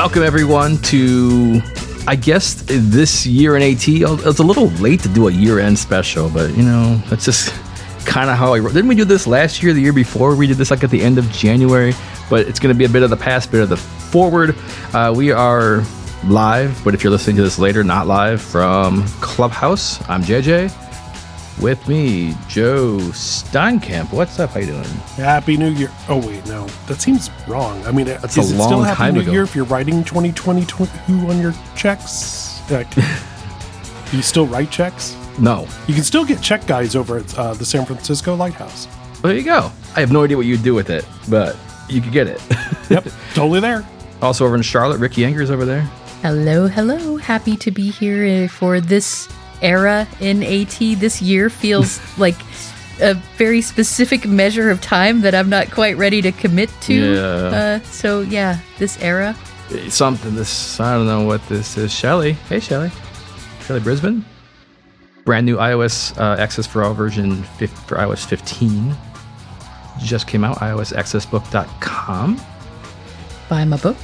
Welcome everyone to, I guess this year in AT. It's a little late to do a year-end special, but you know that's just kind of how I. Didn't we do this last year, the year before? We did this like at the end of January, but it's going to be a bit of the past, bit of the forward. Uh, we are live, but if you're listening to this later, not live from Clubhouse. I'm JJ. With me, Joe Steinkamp. What's up? How you doing? Happy New Year. Oh wait, no, that seems wrong. I mean, That's is a it long still Happy time New ago. Year if you're writing 2022 on your checks? Like, you still write checks? No. You can still get check guys over at uh, the San Francisco Lighthouse. Well, there you go. I have no idea what you'd do with it, but you could get it. Yep, totally there. also over in Charlotte, Ricky Enger's over there. Hello, hello. Happy to be here uh, for this era in AT. This year feels like a very specific measure of time that I'm not quite ready to commit to. Yeah. Uh, so, yeah, this era. Something this I don't know what this is. Shelly. Hey Shelly. Shelly Brisbane. Brand new iOS uh, Access for All version 5 for iOS 15 just came out. iOSAccessbook.com. Buy my book.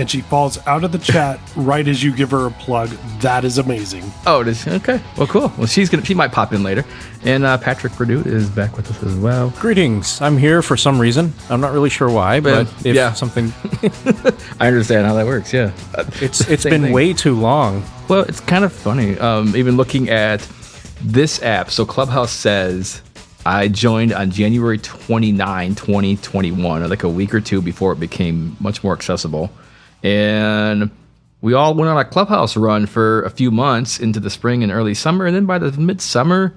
And she falls out of the chat right as you give her a plug. That is amazing. Oh, it is okay. Well, cool. Well, she's gonna she might pop in later, and uh, Patrick Perdue is back with us as well. Greetings. I'm here for some reason. I'm not really sure why, but Well, if yeah. something, I understand how that works. Yeah. It's it's Same been thing. way too long. Well, it's kind of funny. Um, even looking at this app, so Clubhouse says I joined on January 29, 2021, like a week or two before it became much more accessible. And we all went on a Clubhouse run for a few months into the spring and early summer. And then by the midsummer,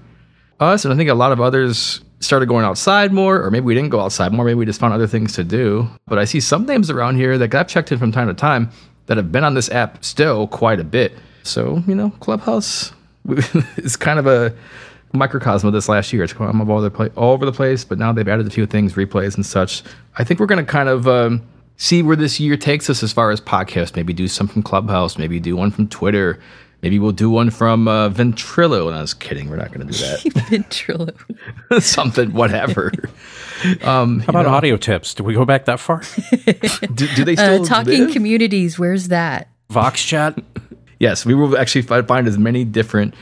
us and I think a lot of others started going outside more, or maybe we didn't go outside more. Maybe we just found other things to do. But I see some names around here that I've checked in from time to time that have been on this app still quite a bit. So you know, Clubhouse is kind of a microcosm of this last year. It's come all over the place, all over the place. But now they've added a few things, replays and such. I think we're going to kind of. Um, See where this year takes us as far as podcasts. Maybe do some from Clubhouse. Maybe do one from Twitter. Maybe we'll do one from uh, Ventrilo. And I was kidding. We're not going to do that. Ventrilo. something, whatever. Um, How about audio tips? Do we go back that far? do, do they still Uh, talking live? communities, where's that? Vox chat. yes, we will actually fi- find as many different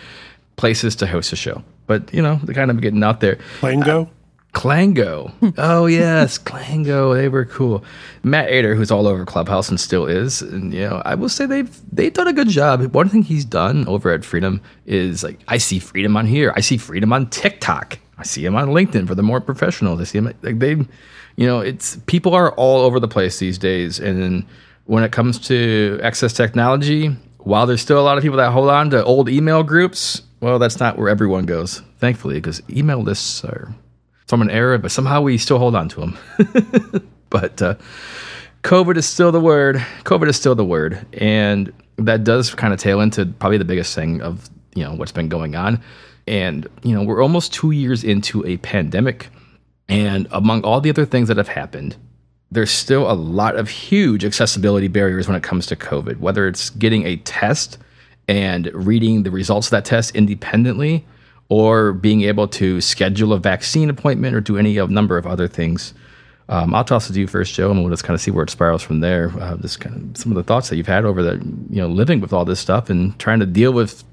places to host a show. But you know, they're kind of getting out there. Plango? Clango. Hmm. oh yes, Clango. They were cool. Matt Ater, who's all over Clubhouse and still is, and you know, I will say they've they've done a good job. One thing he's done over at Freedom is like I see Freedom on here. I see Freedom on TikTok. I see him on LinkedIn for the more professionals. I see him like they, you know, it's people are all over the place these days. And then when it comes to access technology, while there's still a lot of people that hold on to old email groups, well, that's not where everyone goes, thankfully, because email lists are from an era, but somehow we still hold on to them. but uh, COVID is still the word. COVID is still the word, and that does kind of tail into probably the biggest thing of you know what's been going on. And you know we're almost two years into a pandemic, and among all the other things that have happened, there's still a lot of huge accessibility barriers when it comes to COVID. Whether it's getting a test and reading the results of that test independently, or being able to schedule a vaccine appointment or do any of number of other things. Um, I'll toss it to you first, Joe, and we'll just kind of see where it spirals from there. Uh, just kind of some of the thoughts that you've had over the, you know, living with all this stuff and trying to deal with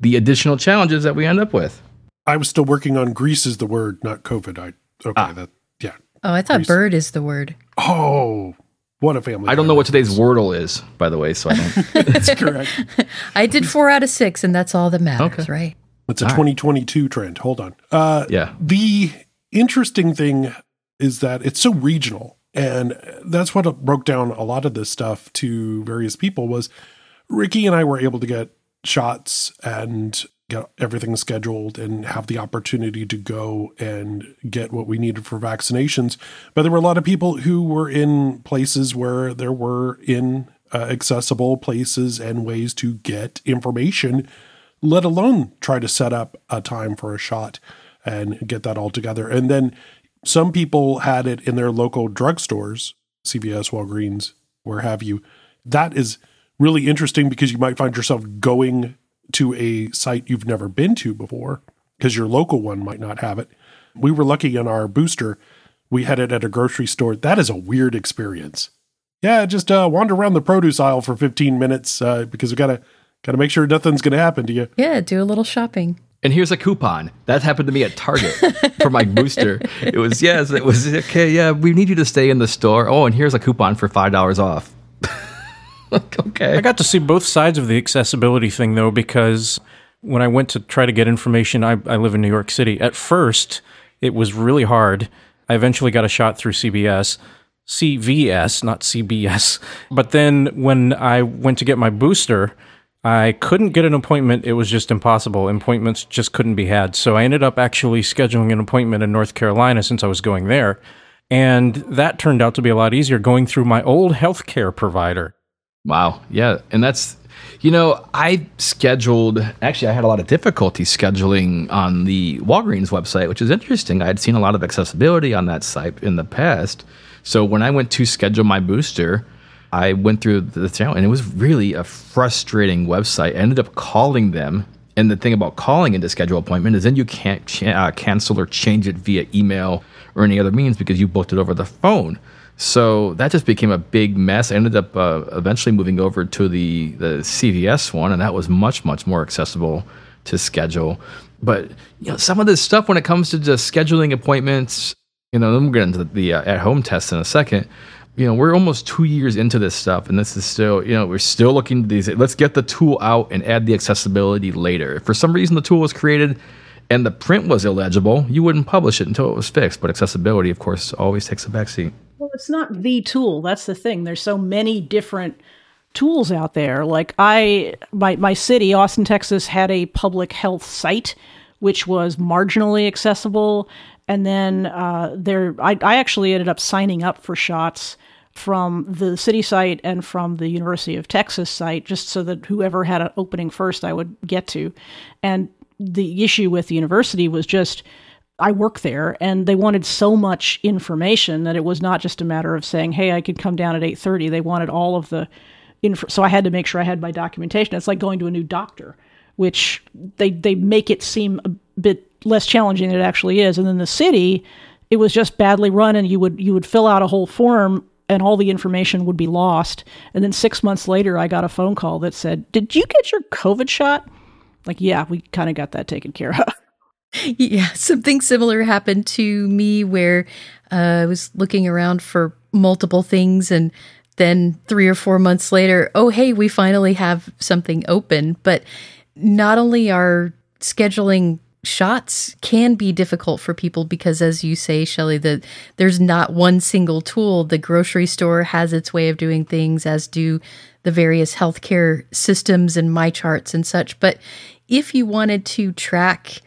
the additional challenges that we end up with. I was still working on Greece is the word, not COVID. I okay, Ah. that yeah. Oh, I thought Grease. bird is the word. Oh, what a family! I don't know what today's Wordle is, by the way, so I don't. That's correct. I did four out of six, and that's all that matters, Okay. right? It's a 2022 trend. Hold on. Uh, yeah. The interesting thing is that it's so regional, and that's what broke down a lot of this stuff to various people. Was Ricky and I were able to get shots and get everything scheduled and have the opportunity to go and get what we needed for vaccinations. But there were a lot of people who were in places where there were in uh, accessible places and ways to get information let alone try to set up a time for a shot and get that all together. And then some people had it in their local drugstores, CVS, Walgreens, where have you. That is really interesting because you might find yourself going to a site you've never been to before because your local one might not have it. We were lucky in our booster, we had it at a grocery store. That is a weird experience. Yeah, just uh, wander around the produce aisle for 15 minutes uh, because we gotta gotta make sure nothing's gonna happen to you. Yeah, do a little shopping. And here's a coupon. That happened to me at Target for my booster. It was yes, it was okay. Yeah, we need you to stay in the store. Oh, and here's a coupon for five dollars off. okay. I got to see both sides of the accessibility thing though, because when I went to try to get information, I, I live in New York City. At first, it was really hard. I eventually got a shot through CBS. CVS, not CBS. But then when I went to get my booster, I couldn't get an appointment. It was just impossible. Appointments just couldn't be had. So I ended up actually scheduling an appointment in North Carolina since I was going there. And that turned out to be a lot easier going through my old healthcare provider. Wow. Yeah. And that's, you know, I scheduled, actually, I had a lot of difficulty scheduling on the Walgreens website, which is interesting. I had seen a lot of accessibility on that site in the past. So when I went to schedule my booster, I went through the channel and it was really a frustrating website. I ended up calling them. And the thing about calling in to schedule appointment is then you can't ch- uh, cancel or change it via email or any other means because you booked it over the phone. So that just became a big mess. I ended up uh, eventually moving over to the, the CVS one, and that was much, much more accessible to schedule. But you know, some of this stuff when it comes to just scheduling appointments, you know, then we'll get into the uh, at-home test in a second. You know, we're almost two years into this stuff, and this is still, you know, we're still looking to these. Let's get the tool out and add the accessibility later. If for some reason the tool was created and the print was illegible, you wouldn't publish it until it was fixed. But accessibility, of course, always takes a backseat. Well, it's not the tool. That's the thing. There's so many different tools out there. Like I, my my city, Austin, Texas, had a public health site which was marginally accessible, and then uh, there, I, I actually ended up signing up for shots from the city site and from the University of Texas site, just so that whoever had an opening first, I would get to. And the issue with the university was just I work there and they wanted so much information that it was not just a matter of saying, "Hey, I could come down at 8:30." They wanted all of the info so I had to make sure I had my documentation. It's like going to a new doctor, which they they make it seem a bit less challenging than it actually is. And then the city, it was just badly run and you would you would fill out a whole form and all the information would be lost. And then 6 months later I got a phone call that said, "Did you get your COVID shot?" Like, yeah, we kind of got that taken care of. Yeah, something similar happened to me where uh, I was looking around for multiple things and then three or four months later, oh, hey, we finally have something open. But not only are scheduling shots can be difficult for people because as you say Shelly that there's not one single tool the grocery store has its way of doing things as do the various healthcare systems and my charts and such but if you wanted to track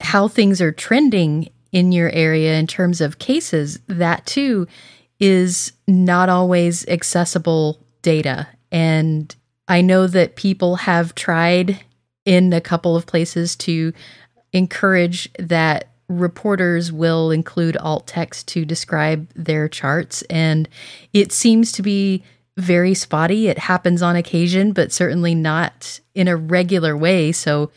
how things are trending in your area in terms of cases, that too is not always accessible data. And I know that people have tried in a couple of places to encourage that reporters will include alt text to describe their charts. And it seems to be very spotty. It happens on occasion, but certainly not in a regular way. So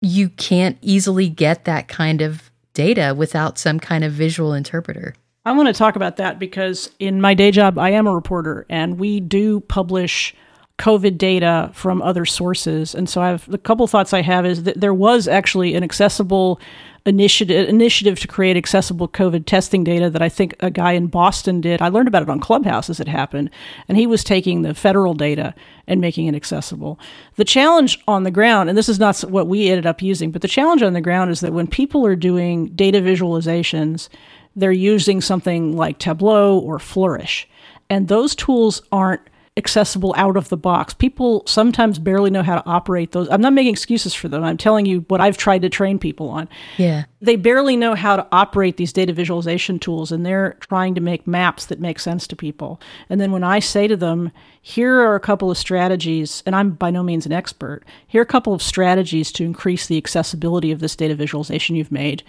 you can't easily get that kind of data without some kind of visual interpreter. I want to talk about that because in my day job, I am a reporter and we do publish COVID data from other sources. And so I have a couple thoughts I have is that there was actually an accessible initiative initiative to create accessible COVID testing data that I think a guy in Boston did. I learned about it on Clubhouse as it happened, and he was taking the federal data and making it accessible. The challenge on the ground, and this is not what we ended up using, but the challenge on the ground is that when people are doing data visualizations, they're using something like Tableau or Flourish, and those tools aren't accessible out of the box. People sometimes barely know how to operate those. I'm not making excuses for them. I'm telling you what I've tried to train people on. Yeah. They barely know how to operate these data visualization tools and they're trying to make maps that make sense to people. And then when I say to them, here are a couple of strategies, and I'm by no means an expert, here are a couple of strategies to increase the accessibility of this data visualization you've made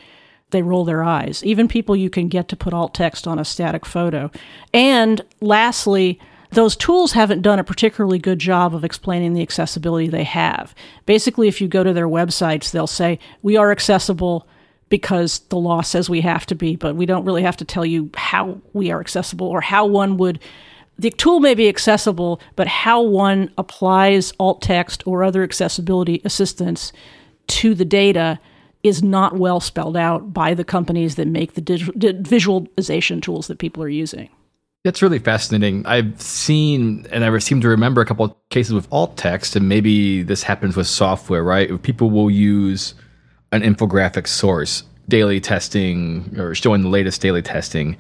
they roll their eyes. Even people you can get to put alt text on a static photo. And lastly, those tools haven't done a particularly good job of explaining the accessibility they have. Basically, if you go to their websites, they'll say, We are accessible because the law says we have to be, but we don't really have to tell you how we are accessible or how one would the tool may be accessible, but how one applies alt text or other accessibility assistance to the data is not well spelled out by the companies that make the dig- visualization tools that people are using. That's really fascinating. I've seen, and I seem to remember a couple cases with alt text, and maybe this happens with software, right? People will use an infographic source, daily testing, or showing the latest daily testing.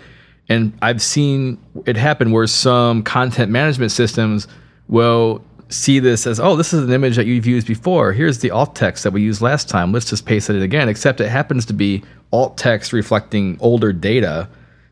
And I've seen it happen where some content management systems will see this as, oh, this is an image that you've used before. Here's the alt text that we used last time. Let's just paste it in again, except it happens to be alt text reflecting older data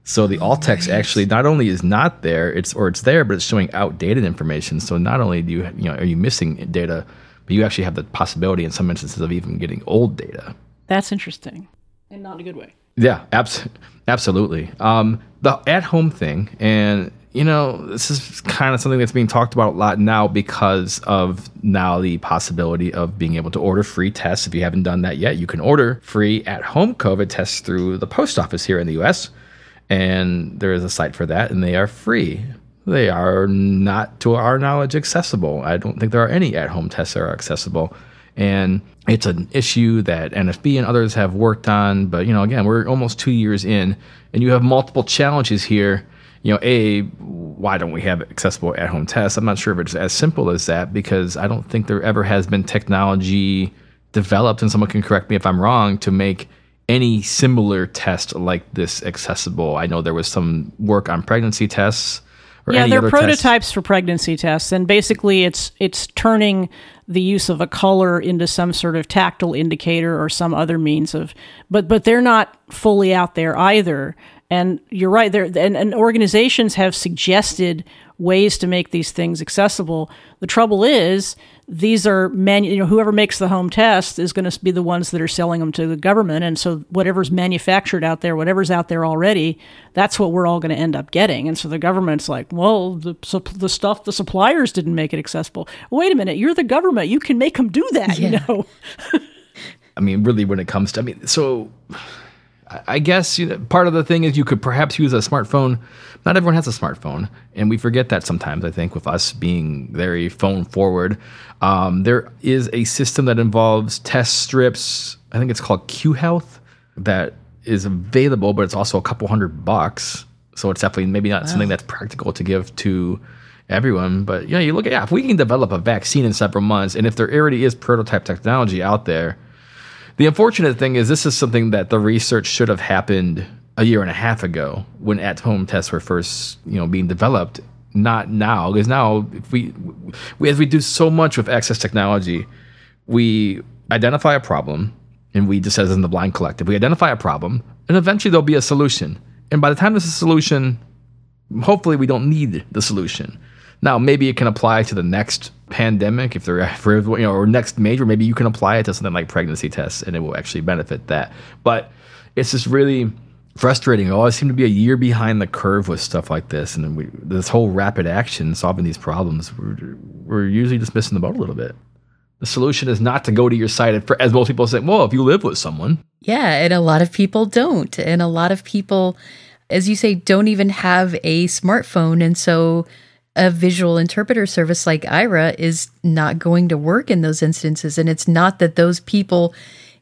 so the alt text actually not only is not there, it's or it's there, but it's showing outdated information. So not only do you you know are you missing data, but you actually have the possibility in some instances of even getting old data. That's interesting, and not in a good way. Yeah, abs- absolutely. Um, the at-home thing, and you know, this is kind of something that's being talked about a lot now because of now the possibility of being able to order free tests. If you haven't done that yet, you can order free at-home COVID tests through the post office here in the U.S and there is a site for that, and they are free. They are not, to our knowledge, accessible. I don't think there are any at home tests that are accessible. And it's an issue that NFB and others have worked on. But, you know, again, we're almost two years in, and you have multiple challenges here. You know, A, why don't we have accessible at home tests? I'm not sure if it's as simple as that because I don't think there ever has been technology developed, and someone can correct me if I'm wrong, to make any similar test like this accessible? I know there was some work on pregnancy tests. yeah, they're prototypes tests. for pregnancy tests, and basically, it's it's turning the use of a color into some sort of tactile indicator or some other means of, but but they're not fully out there either. And you're right there, and, and organizations have suggested ways to make these things accessible. The trouble is these are manu- you know whoever makes the home test is going to be the ones that are selling them to the government. And so whatever's manufactured out there whatever's out there already that's what we're all going to end up getting. And so the government's like well the the stuff the suppliers didn't make it accessible. Wait a minute you're the government. You can make them do that yeah. you know? I mean really when it comes to i mean so I guess you know, part of the thing is you could perhaps use a smartphone. Not everyone has a smartphone, and we forget that sometimes. I think with us being very phone forward, um, there is a system that involves test strips. I think it's called Cue Health that is available, but it's also a couple hundred bucks. So it's definitely maybe not wow. something that's practical to give to everyone. But yeah, you look at yeah, if we can develop a vaccine in several months, and if there already is prototype technology out there the unfortunate thing is, this is something that the research should have happened a year and a half ago when at-home tests were first, you know, being developed. Not now, because now if we, we as we do so much with access technology, we identify a problem, and we just as in the blind collective, we identify a problem, and eventually there'll be a solution. And by the time there's a solution, hopefully we don't need the solution. Now, maybe it can apply to the next pandemic if there for you know or next major maybe you can apply it to something like pregnancy tests and it will actually benefit that but it's just really frustrating. I always seem to be a year behind the curve with stuff like this, and we, this whole rapid action solving these problems. We're, we're usually just missing the boat a little bit. The solution is not to go to your site, as most people say. Well, if you live with someone, yeah, and a lot of people don't, and a lot of people, as you say, don't even have a smartphone, and so a visual interpreter service like Aira is not going to work in those instances. And it's not that those people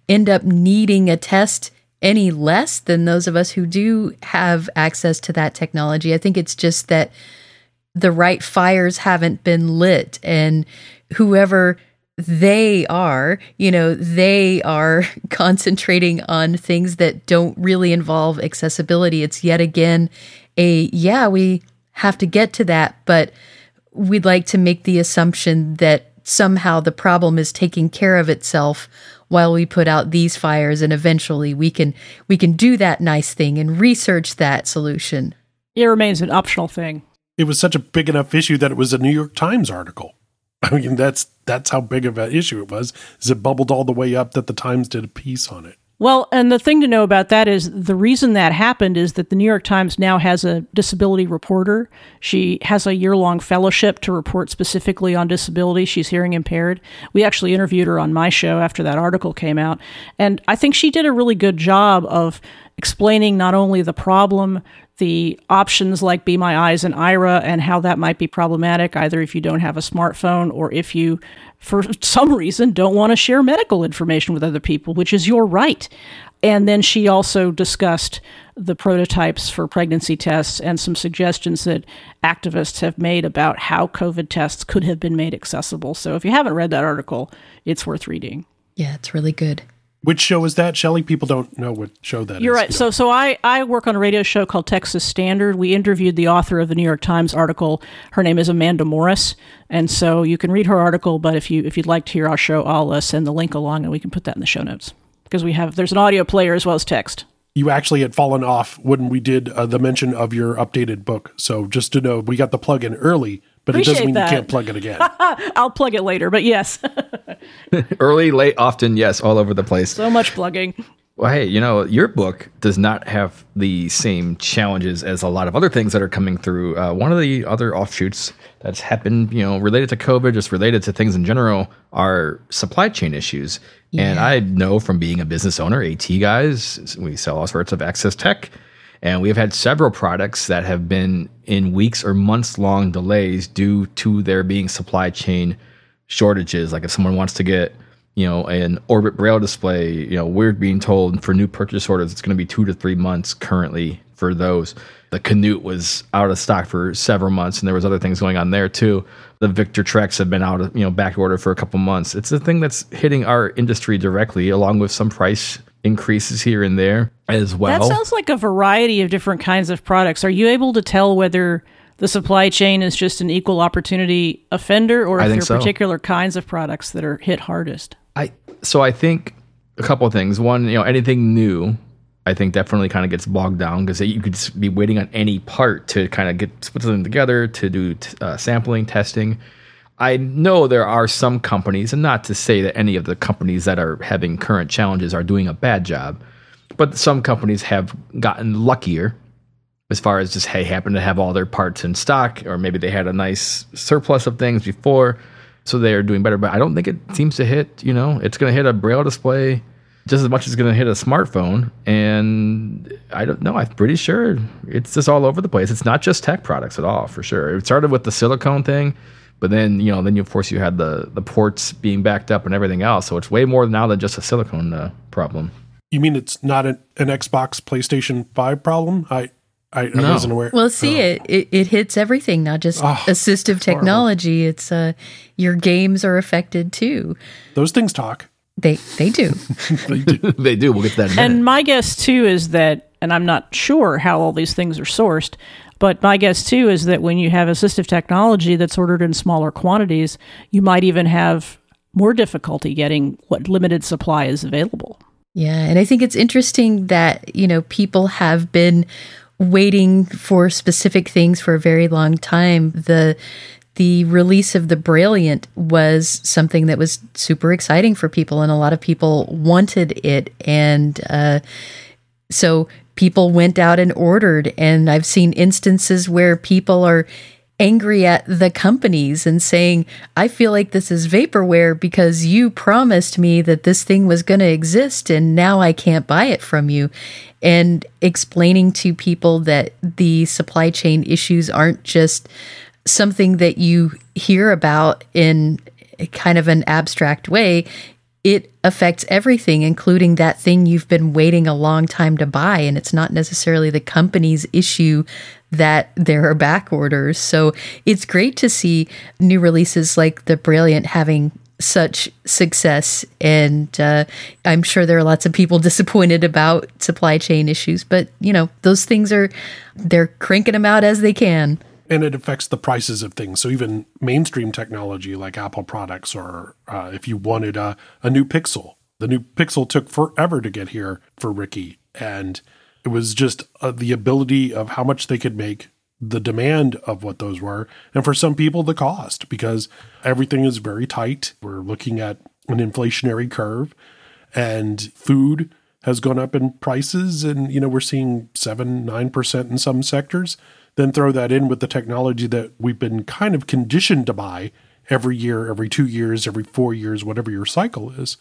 end up needing a test any less than those of us who do have access to that technology. I think it's just that the right fires haven't been lit and whoever they are, you know, they are concentrating on things that don't really involve accessibility. It's yet again a, yeah, we have to get to that, but we'd like to make the assumption that somehow the problem is taking care of itself while we put out these fires and eventually we can we can do that nice thing and research that solution. It remains an optional thing. It was such a big enough issue that it was a New York Times article. I mean that's that's how big of an issue it was. Is it bubbled all the way up that the Times did a piece on it. Well, and the thing to know about that is the reason that happened is that the New York Times now has a disability reporter. She has a year long fellowship to report specifically on disability. She's hearing impaired. We actually interviewed her on my show after that article came out. And I think she did a really good job of explaining not only the problem the options like Be My Eyes and Aira, and how that might be problematic, either if you don't have a smartphone or if you, for some reason, don't want to share medical information with other people, which is your right. And then she also discussed the prototypes for pregnancy tests and some suggestions that activists have made about how COVID tests could have been made accessible. So if you haven't read that article, it's worth reading. Yeah, it's really good. Which show is that, Shelley? People don't know what show that You're is. right. So, so I, I work on a radio show called Texas Standard. We interviewed the author of the New York Times article. Her name is Amanda Morris, and so you can read her article. But if you if you'd like to hear our show, I'll uh, send the link along, and we can put that in the show notes because we have there's an audio player as well as text. you actually had fallen off when we did uh, the mention of your updated book. So just to know, we got the plug in early, but it doesn't mean that. you can't plug it again. I'll plug it later, but yes, Early, late, often, yes, all over the place. so much plugging. Well, hey, you know, your book does not have the same challenges as a lot of other things that are coming through. Uh, one of the other offshoots that's happened, you know, related to COVID, just related to things in general, are supply chain issues. And I know from being a business owner, AT guys, we sell all sorts of access tech. And we've had several products that have been in weeks or months long delays due to there being supply chain shortages. Like if someone wants to get, you know, an Orbit Braille display, you know, we're being told for new purchase orders, it's going to be two to three months currently for those. The Canute was out of stock for several months, and there was other things going on there too. The Victor Trex have been out of, you know, back order for a couple months. It's a thing that's hitting our industry directly, along with some price increases here and there as well. That sounds like a variety of different kinds of products. Are you able to tell whether the supply chain is just an equal opportunity offender or if there are so. particular kinds of products that are hit hardest? I so I think a couple of things. One, you know, anything new, I think definitely kind of gets bogged down because you could be waiting on any part to kind of get put something together to do t- uh, sampling testing. I know there are some companies, and not to say that any of the companies that are having current challenges are doing a bad job, but some companies have gotten luckier as far as just hey happen to have all their parts in stock or maybe they had a nice surplus of things before so they are doing better. But i don't think it seems to hit you know it's going to hit a braille display just as much as it's going to hit a smartphone and i don't know i'm pretty sure it's just all over the place. It's not just tech products at all for sure. It started with the silicone thing but then you know then you, of course you had the the ports being backed up and everything else so it's way more now than just a silicone uh, problem you mean it's not an, an Xbox PlayStation 5 problem? I I, I No. wasn't aware. Well, see, it, it it hits everything, not just Oh, assistive technology. It's uh, your games are affected too. Those things talk. They they do. They do. they do we'll get to that in a minute. And my guess too is that, and I'm not sure how all these things are sourced, but my guess too is that when you have assistive technology that's ordered in smaller quantities, you might even have more difficulty getting what limited supply is available. Yeah, and I think it's interesting that, you know, people have been waiting for specific things for a very long time. The the release of the Brailliant was something that was super exciting for people and a lot of people wanted it and uh so people went out and ordered and I've seen instances where people are angry at the companies and saying, I feel like this is vaporware because you promised me that this thing was going to exist and now I can't buy it from you. And explaining to people that the supply chain issues aren't just something that you hear about in kind of an abstract way. It affects everything, including that thing you've been waiting a long time to buy. And it's not necessarily the company's issue that there are back orders. So it's great to see new releases like the Brailliant having such success. And uh, I'm sure there are lots of people disappointed about supply chain issues, but you know, those things are, they're cranking them out as they can. And it affects the prices of things. So even mainstream technology like Apple products, or uh, if you wanted a, a new Pixel, the new Pixel took forever to get here for Ricky, and it was just uh, the ability of how much they could make, the demand of what those were, and for some people the cost because everything is very tight. We're looking at an inflationary curve, and food has gone up in prices and you know we're seeing 7 9% in some sectors then throw that in with the technology that we've been kind of conditioned to buy every year every 2 years every 4 years whatever your cycle is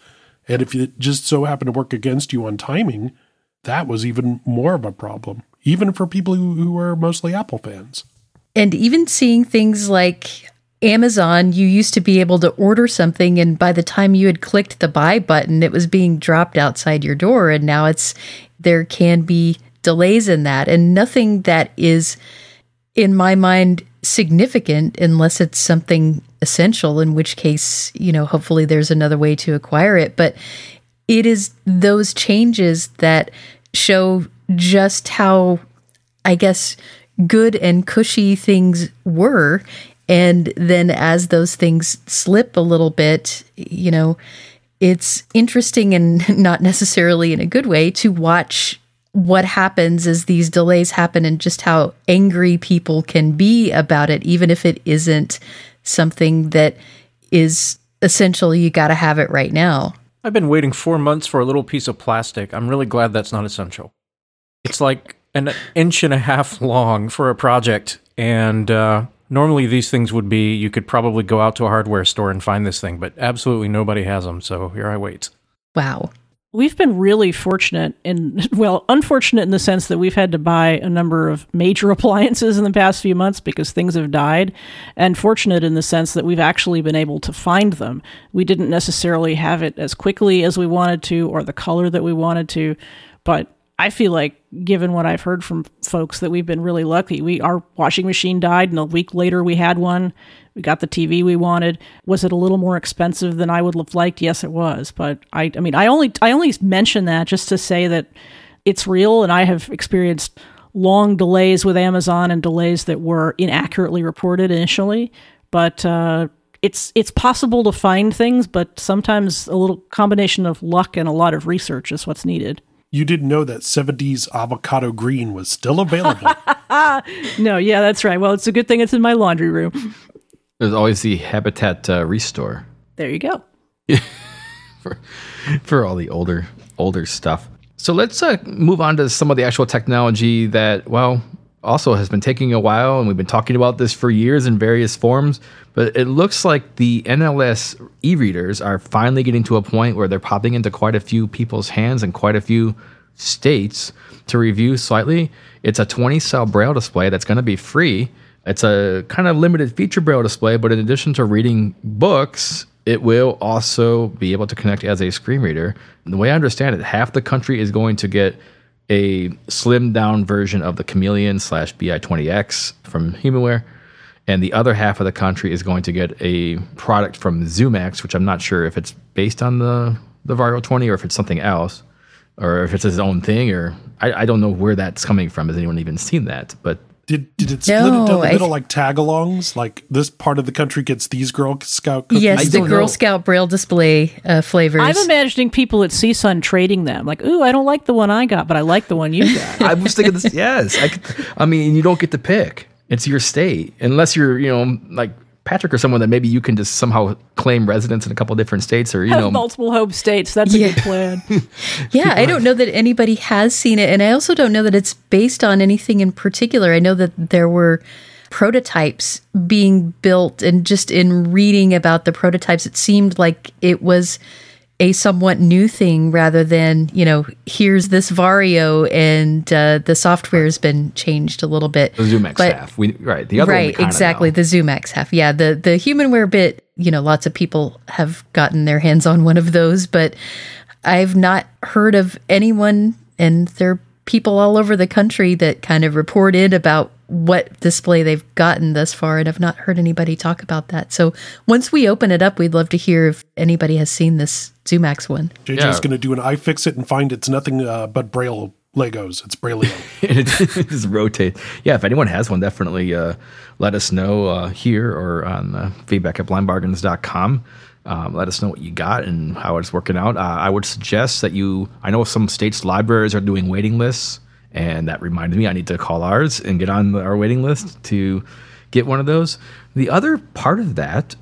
and if it just so happened to work against you on timing that was even more of a problem, even for people who, who are mostly Apple fans. And even seeing things like Amazon, you used to be able to order something, and by the time you had clicked the buy button, it was being dropped outside your door. And now it's there can be delays in that, and nothing that is, in my mind, significant unless it's something essential, in which case, you know, hopefully there's another way to acquire it. But it is those changes that show just how, I guess, good and cushy things were. And then as those things slip a little bit, you know, it's interesting and not necessarily in a good way to watch what happens as these delays happen and just how angry people can be about it, even if it isn't something that is essential. You got to have it right now. I've been waiting four months for a little piece of plastic. I'm really glad that's not essential. It's like an inch and a half long for a project. And uh, normally these things would be, you could probably go out to a hardware store and find this thing, but absolutely nobody has them. So here I wait. Wow. We've been really fortunate in, well, unfortunate in the sense that we've had to buy a number of major appliances in the past few months because things have died, and fortunate in the sense that we've actually been able to find them. We didn't necessarily have it as quickly as we wanted to or the color that we wanted to, but I feel like, given what I've heard from folks, that we've been really lucky. We our washing machine died, and a week later we had one. We got the TV we wanted. Was it a little more expensive than I would have liked? Yes, it was. But I, I mean, I only I only mention that just to say that it's real, and I have experienced long delays with Amazon and delays that were inaccurately reported initially. But uh, it's it's possible to find things, but sometimes a little combination of luck and a lot of research is what's needed you didn't know that 70s avocado green was still available. no, yeah, that's right. Well, it's a good thing it's in my laundry room. There's always the Habitat uh, Restore. There you go. for, for all the older older stuff. So let's uh, move on to some of the actual technology that, well, also has been taking a while, and we've been talking about this for years in various forms. But it looks like the NLS e readers are finally getting to a point where they're popping into quite a few people's hands and quite a few states to review slightly. It's a 20 cell braille display that's going to be free. It's a kind of limited feature braille display, but in addition to reading books, it will also be able to connect as a screen reader. And the way I understand it, half the country is going to get a slimmed down version of the Chameleon slash BI20X from Humanware. And the other half of the country is going to get a product from Zoomax, which I'm not sure if it's based on the, the Vario 20 or if it's something else, or if it's his own thing, or I, I don't know where that's coming from. Has anyone even seen that? But did did it split no, it down the middle like tagalongs? Like this part of the country gets these Girl Scout cookies? Yes, the Girl know. Scout Braille display uh, flavors. I'm imagining people at CSUN trading them. Like, ooh, I don't like the one I got, but I like the one you got. I was thinking this. Yes, I, could, I mean, you don't get to pick. It's your state, unless you're, you know, like Patrick or someone that maybe you can just somehow claim residence in a couple different states or you Have know multiple home states. That's a yeah. good plan. yeah, I don't know that anybody has seen it, and I also don't know that it's based on anything in particular. I know that there were prototypes being built, and just in reading about the prototypes, it seemed like it was a somewhat new thing rather than you know here's this Vario and uh, the software has been changed a little bit. The Zoomax but, half, we right the other right exactly know. the Zoomax half. Yeah, the the HumanWare bit. You know, lots of people have gotten their hands on one of those, but I've not heard of anyone, and there are people all over the country that kind of reported about what display they've gotten thus far, and I've not heard anybody talk about that. So once we open it up, we'd love to hear if anybody has seen this Zoomax one. JJ's yeah. going to do an iFixit and find it's nothing uh, but Braille Legos. It's Braille. it just rotate. Yeah, if anyone has one, definitely uh, let us know uh, here or on uh, feedback at blindbargains.com. Um, let us know what you got and how it's working out. Uh, I would suggest that you, I know some states' libraries are doing waiting lists and that reminded me I need to call ours and get on our waiting list to get one of those. The other part of that,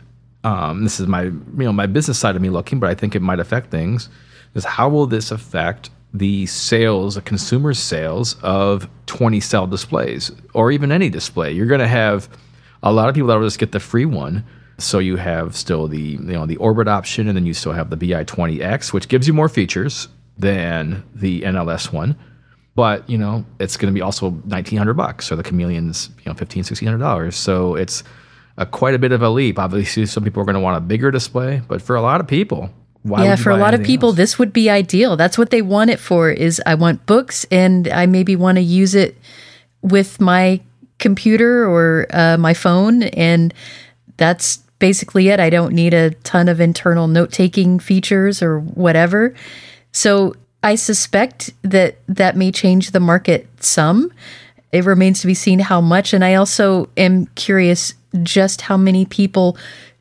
um, this is my you know my business side of me looking, but I think it might affect things. Is how will this affect the sales, the consumer sales of 20 cell displays or even any display? You're going to have a lot of people that will just get the free one. So you have still the you know the orbit option, and then you still have the BI20X, which gives you more features than the NLS one but you know it's going to be also 1900 bucks or the chameleon's you know 15 1600 dollars so it's a, quite a bit of a leap obviously some people are going to want a bigger display but for a lot of people why yeah, for a lot of people, else? this would be ideal. That's what they want it for. Is I want books, and I maybe want to use it with my computer or uh, my phone, and that's basically it. I don't need a ton of internal note taking features or whatever. So I suspect that that may change the market some. It remains to be seen how much. And I also am curious just how many people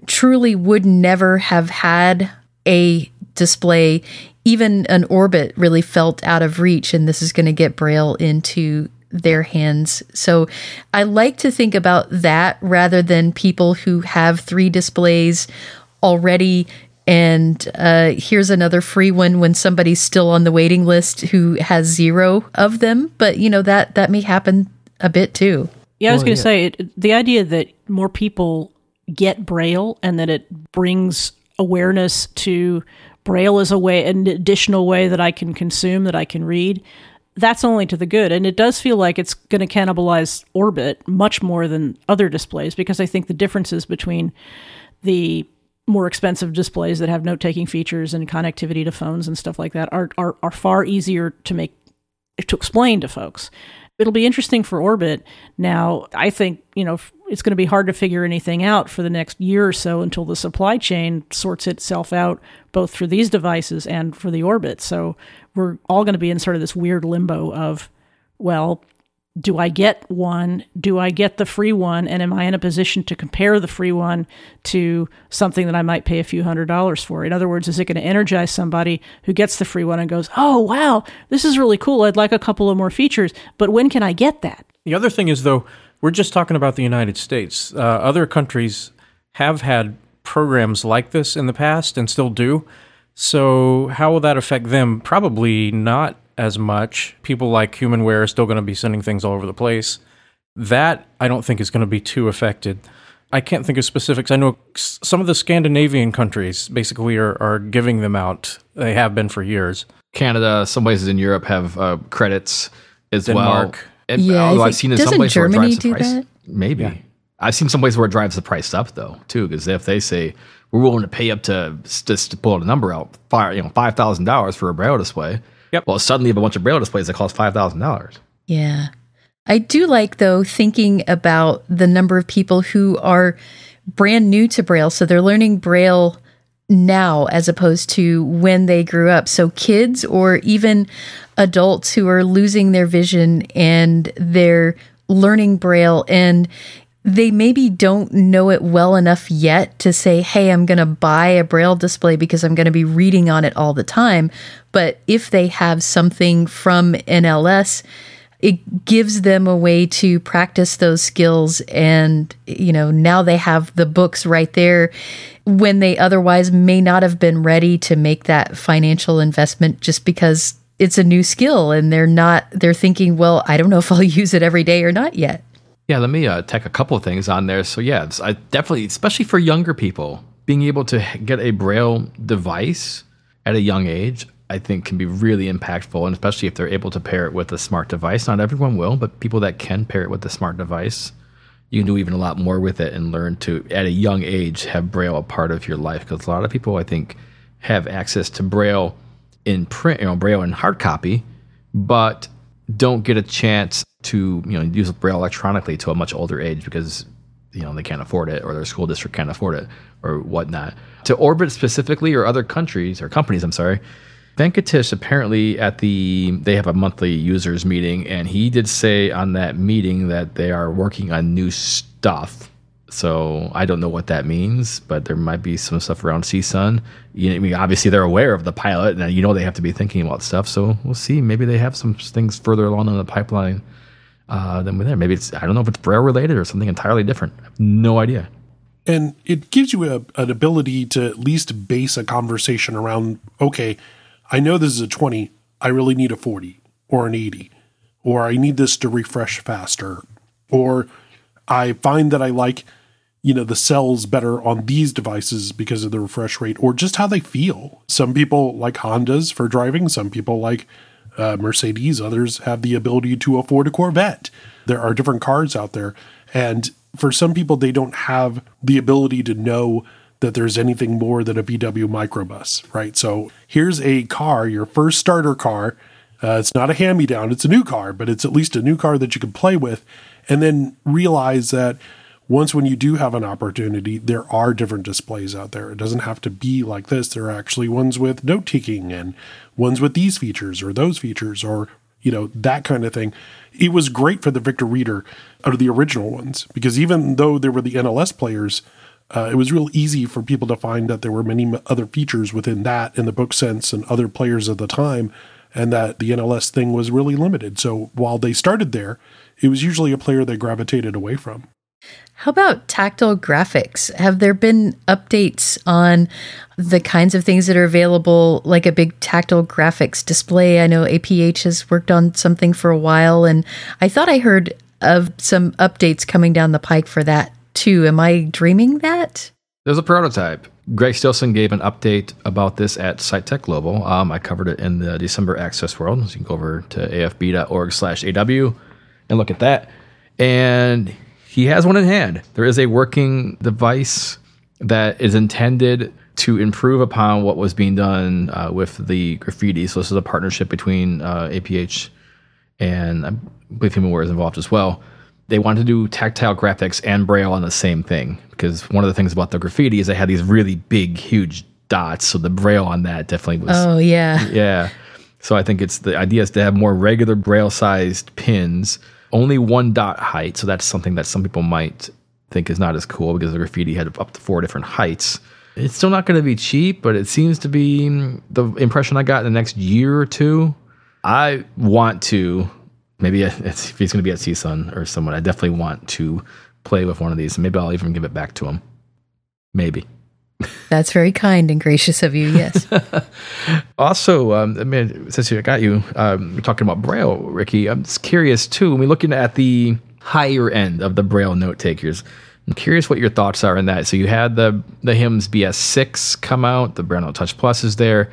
truly would never have had a display, even an orbit really felt out of reach. And this is going to get Braille into their hands. So I like to think about that rather than people who have three displays already and uh, here's another free one when somebody's still on the waiting list who has zero of them. But you know that that may happen a bit too. Yeah, I was Well, going to yeah. say it, the idea that more people get Braille and that it brings awareness to Braille as a way, an additional way that I can consume, that I can read. That's only to the good, and it does feel like it's going to cannibalize Orbit much more than other displays because I think the differences between the more expensive displays that have note-taking features and connectivity to phones and stuff like that are are, are far easier to make to explain to folks. It'll be interesting for Orbit. Now, I think, you know, it's going to be hard to figure anything out for the next year or so until the supply chain sorts itself out, both for these devices and for the Orbit. So we're all going to be in sort of this weird limbo of, well, do I get one? Do I get the free one? And am I in a position to compare the free one to something that I might pay a few hundred dollars for? In other words, is it going to energize somebody who gets the free one and goes, oh, wow, this is really cool. I'd like a couple of more features, but when can I get that? The other thing is, though, we're just talking about the United States. Uh, other countries have had programs like this in the past and still do. So, how will that affect them? Probably not as much. People like Humanware are still going to be sending things all over the place. That I don't think is going to be too affected. I can't think of specifics. I know some of the Scandinavian countries basically are, are giving them out. They have been for years. Canada, some places in Europe have uh, credits as Denmark. well. And Yeah, although I've seen in some doesn't places where it Germany drives the do price. that? Maybe. I've seen some places where it drives the price up though, too, because if they say we're willing to pay up to just to pull a number out, five, you know, five thousand dollars for a braille display. Yep. Well, suddenly you have a bunch of braille displays that cost five thousand dollars. Yeah. I do like, though, thinking about the number of people who are brand new to Braille. So they're learning Braille now as opposed to when they grew up. So kids or even adults who are losing their vision and they're learning Braille and they maybe don't know it well enough yet to say, hey, I'm going to buy a Braille display because I'm going to be reading on it all the time. But if they have something from NLS, it gives them a way to practice those skills. And, you know, now they have the books right there when they otherwise may not have been ready to make that financial investment just because it's a new skill and they're not, they're thinking, well, I don't know if I'll use it every day or not yet. Yeah, let me uh, tack a couple of things on there. So yeah, I definitely, especially for younger people, being able to get a braille device at a young age, I think can be really impactful, and especially if they're able to pair it with a smart device. Not everyone will, but people that can pair it with a smart device, you can do even a lot more with it and learn to, at a young age, have braille a part of your life. Because a lot of people, I think, have access to braille in print, you know, braille in hard copy, but don't get a chance to you know use braille electronically to a much older age because you know they can't afford it or their school district can't afford it or whatnot. To orbit specifically or other countries or companies, I'm sorry. Venkatesh apparently at the they have a monthly users meeting and he did say on that meeting that they are working on new stuff. So I don't know what that means, but there might be some stuff around CSUN. You I mean, obviously they're aware of the pilot, and you know they have to be thinking about stuff. So we'll see. Maybe they have some things further along in the pipeline uh, than we're there. Maybe it's I don't know if it's Braille related or something entirely different. I have no idea. and it gives you a, an ability to at least base a conversation around okay i know this is a 20 i really need a 40 or an 80 or i need this to refresh faster or i find that i like you know the cells better on these devices because of the refresh rate or just how they feel some people like hondas for driving some people like uh, Mercedes. Others have the ability to afford a Corvette. There are different cars out there. And for some people, they don't have the ability to know that there's anything more than a VW microbus, right? So here's a car, your first starter car. Uh, it's not a hand me down, it's a new car, but it's at least a new car that you can play with. And then realize that once when you do have an opportunity, there are different displays out there. It doesn't have to be like this. There are actually ones with note taking and ones with these features or those features or, you know, that kind of thing. It was great for the Victor Reader out of the original ones because even though there were the NLS players, uh, it was real easy for people to find that there were many other features within that in the BookSense and other players at the time, and that the NLS thing was really limited. So while they started there, it was usually a player they gravitated away from. How about tactile graphics? Have there been updates on the kinds of things that are available, like a big tactile graphics display? I know APH has worked on something for a while, and I thought I heard of some updates coming down the pike for that too. Am I dreaming that? There's a prototype. Greg Stilson gave an update about this at Sight Tech Global. Um, I covered it in the December Access World. So you can go over to afb.org slash AW and look at that. And he has one in hand. There is a working device that is intended to improve upon what was being done uh, with the Graphiti. So this is a partnership between uh, APH and I believe HumanWare is involved as well. They wanted to do tactile graphics and braille on the same thing because one of the things about the Graphiti is they had these really big, huge dots. So the braille on that definitely was. Oh yeah, yeah. So I think it's the idea is to have more regular braille sized pins only one dot height. So that's something that some people might think is not as cool because the Graphiti had up to four different heights. It's still not going to be cheap, but it seems to be the impression I got in the next year or two. I want to, maybe if he's going to be at CSUN or someone, I definitely want to play with one of these. Maybe I'll even give it back to him. Maybe. That's very kind and gracious of you. Yes. also, um, I mean, since I got you, um, talking about Braille, Ricky. I'm just curious too. When we're looking at the higher end of the Braille note takers, I'm curious what your thoughts are in that. So you had the the HIMS BS6 come out. The Braille Note Touch Plus is there.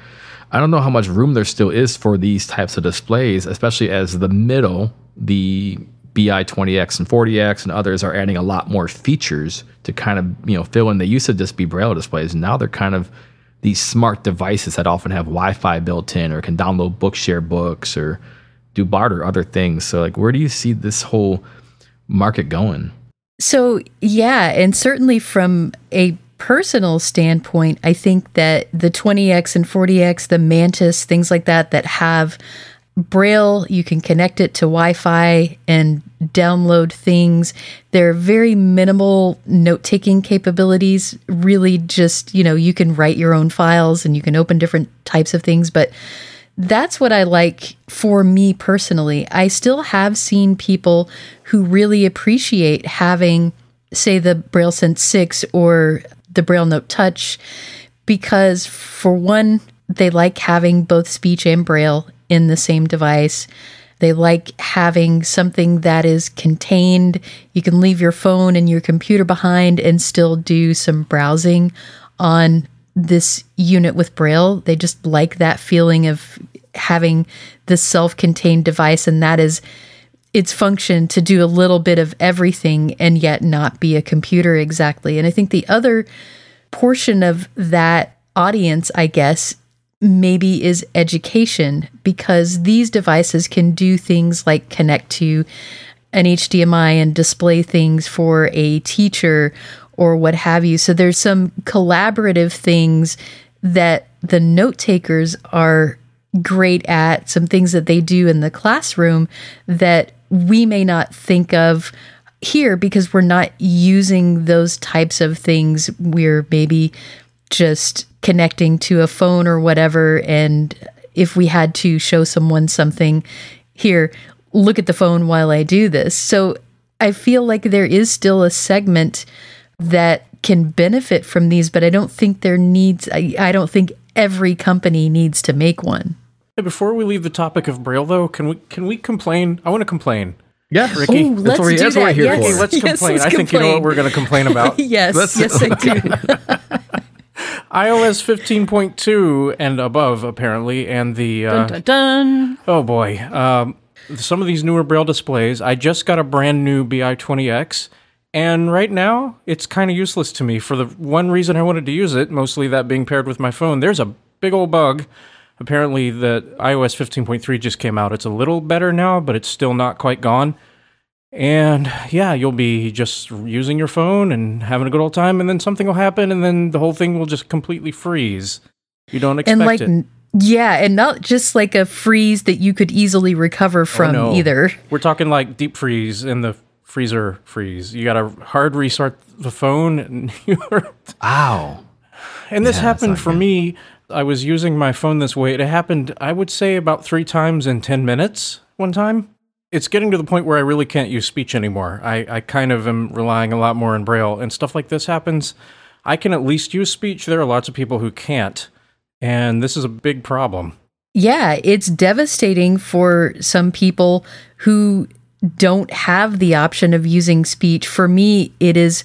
I don't know how much room there still is for these types of displays, especially as the middle, the BI 20X and 40X and others are adding a lot more features to kind of you know fill in. They used to just be braille displays. Now they're kind of these smart devices that often have Wi-Fi built in or can download Bookshare books or do barter other things. So like, where do you see this whole market going? So yeah, and certainly from a personal standpoint, I think that the 20X and 40X, the Mantis, things like that, that have Braille, you can connect it to Wi Fi and download things. There are very minimal note taking capabilities. Really, just, you know, you can write your own files and you can open different types of things. But that's what I like for me personally. I still have seen people who really appreciate having, say, the Braille Sense 6 or the Braille Note Touch because, for one, they like having both speech and Braille in the same device. They like having something that is contained. You can leave your phone and your computer behind and still do some browsing on this unit with Braille. They just like that feeling of having this self contained device, and that is its function to do a little bit of everything and yet not be a computer exactly. And I think the other portion of that audience, I guess, maybe is education because these devices can do things like connect to an HDMI and display things for a teacher or what have you. So there's some collaborative things that the note takers are great at, some things that they do in the classroom that we may not think of here because we're not using those types of things. We're maybe just connecting to a phone or whatever. And if we had to show someone something, here, look at the phone while I do this. So I feel like there is still a segment that can benefit from these, but I don't think there needs, I, I don't think every company needs to make one. Before we leave the topic of Braille, though, can we can we complain? I want to complain. Yeah, Ricky. Ooh, let's what, do that's what we're here Yes. for. Let's Yes, complain. let's I think you know what we're going to complain about. yes, Let's- yes, I do. iOS 15.2 and above, apparently, and the uh, Dun, dun, dun. oh boy, um, some of these newer Braille displays. I just got a brand new BI20X, and right now it's kind of useless to me for the one reason I wanted to use it, mostly that being paired with my phone. There's a big old bug. Apparently, that iOS 15.3 just came out. It's a little better now, but it's still not quite gone. And yeah, you'll be just using your phone and having a good old time, and then something will happen, and then the whole thing will just completely freeze. You don't expect and like it. yeah and not just like a freeze that you could easily recover oh, from Oh, no. either We're talking like deep freeze in the freezer freeze. You got to hard restart the phone, and you're. Ow. And this Yeah, happened for good. me. I was using my phone this way. It happened, I would say, about three times in 10 minutes one time. It's getting to the point where I really can't use speech anymore. I, I kind of am relying a lot more on Braille, and stuff like this happens. I can at least use speech. There are lots of people who can't. And this is a big problem. Yeah, it's devastating for some people who don't have the option of using speech. For me, it is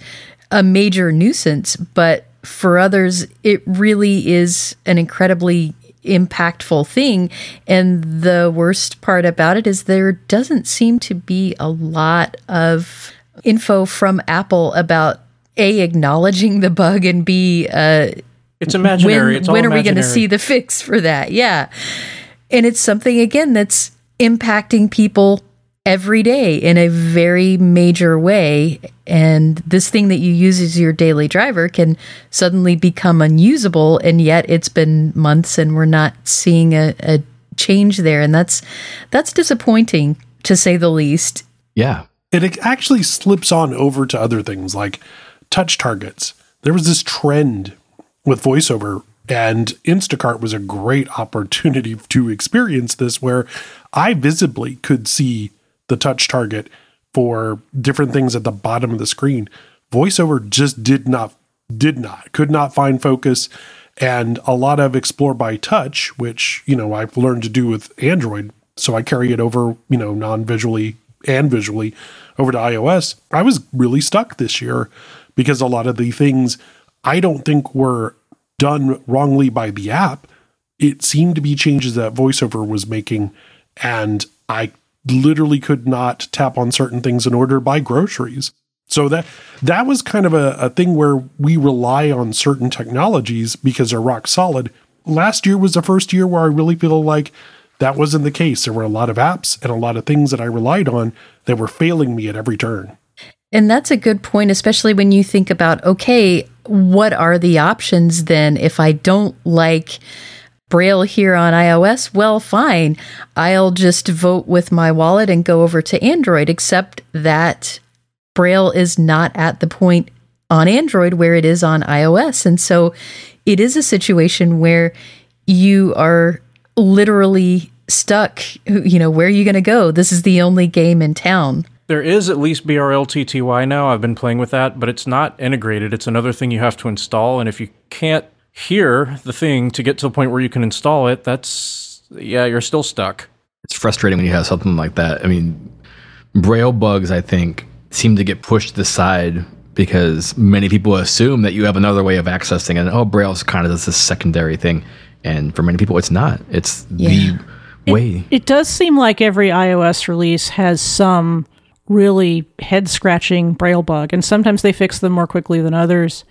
a major nuisance, but for others, it really is an incredibly impactful thing. And the worst part about it is there doesn't seem to be a lot of info from Apple about A, acknowledging the bug, and B, uh, It's imaginary. when, it's when are we going to see the fix for that? Yeah. And it's something, again, that's impacting people every day in a very major way. And this thing that you use as your daily driver can suddenly become unusable. And yet it's been months and we're not seeing a, a change there. And that's, that's disappointing to say the least. Yeah. And it actually slips on over to other things like touch targets. There was this trend with voiceover, and Instacart was a great opportunity to experience this where I visibly could see the touch target for different things at the bottom of the screen. Voiceover just did not, did not, could not find focus. And a lot of Explore by Touch, which, you know, I've learned to do with Android. So I carry it over, you know, non visually and visually over to iOS. I was really stuck this year because a lot of the things I don't think were done wrongly by the app. It seemed to be changes that VoiceOver was making, and I literally could not tap on certain things in order to buy groceries. So that that was kind of a, a thing where we rely on certain technologies because they're rock solid. Last year was the first year where I really feel like that wasn't the case. There were a lot of apps and a lot of things that I relied on that were failing me at every turn. And that's a good point, especially when you think about okay, what are the options then if I don't like Braille here on iOS? Well, fine. I'll just vote with my wallet and go over to Android, except that Braille is not at the point on Android where it is on iOS. And so it is a situation where you are literally stuck. You know, where are you going to go? This is the only game in town. There is at least BRLTTY now. I've been playing with that, but it's not integrated. It's another thing you have to install. And if you can't hear the thing to get to the point where you can install it, that's, yeah, you're still stuck. It's frustrating when you have something like that. I mean, Braille bugs, I think, seem to get pushed to the side because many people assume that you have another way of accessing it. Oh, Braille's kind of this secondary thing. And for many people, it's not. It's Yeah. the way. It does seem like every iOS release has some really head scratching braille bug, and sometimes they fix them more quickly than others.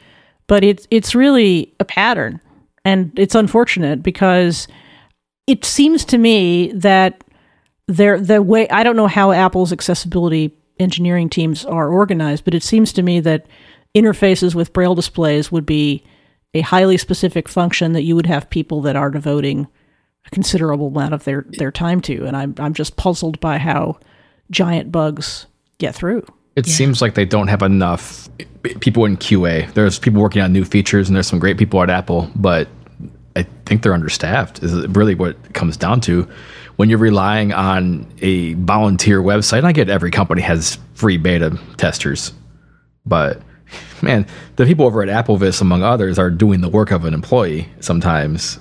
But it's it's really a pattern, and it's unfortunate because it seems to me that there the way I don't know how Apple's accessibility engineering teams are organized, but it seems to me that interfaces with braille displays would be a highly specific function that you would have people that are devoting a considerable amount of their their time to and I'm I'm just puzzled by how giant bugs get through. It seems like they don't have enough people in QA. There's people working on new features, and there's some great people at Apple, but I think they're understaffed. Is really what it comes down to. When you're relying on a volunteer website, I get every company has free beta testers, but man, the people over at AppleVis, among others, are doing the work of an employee sometimes.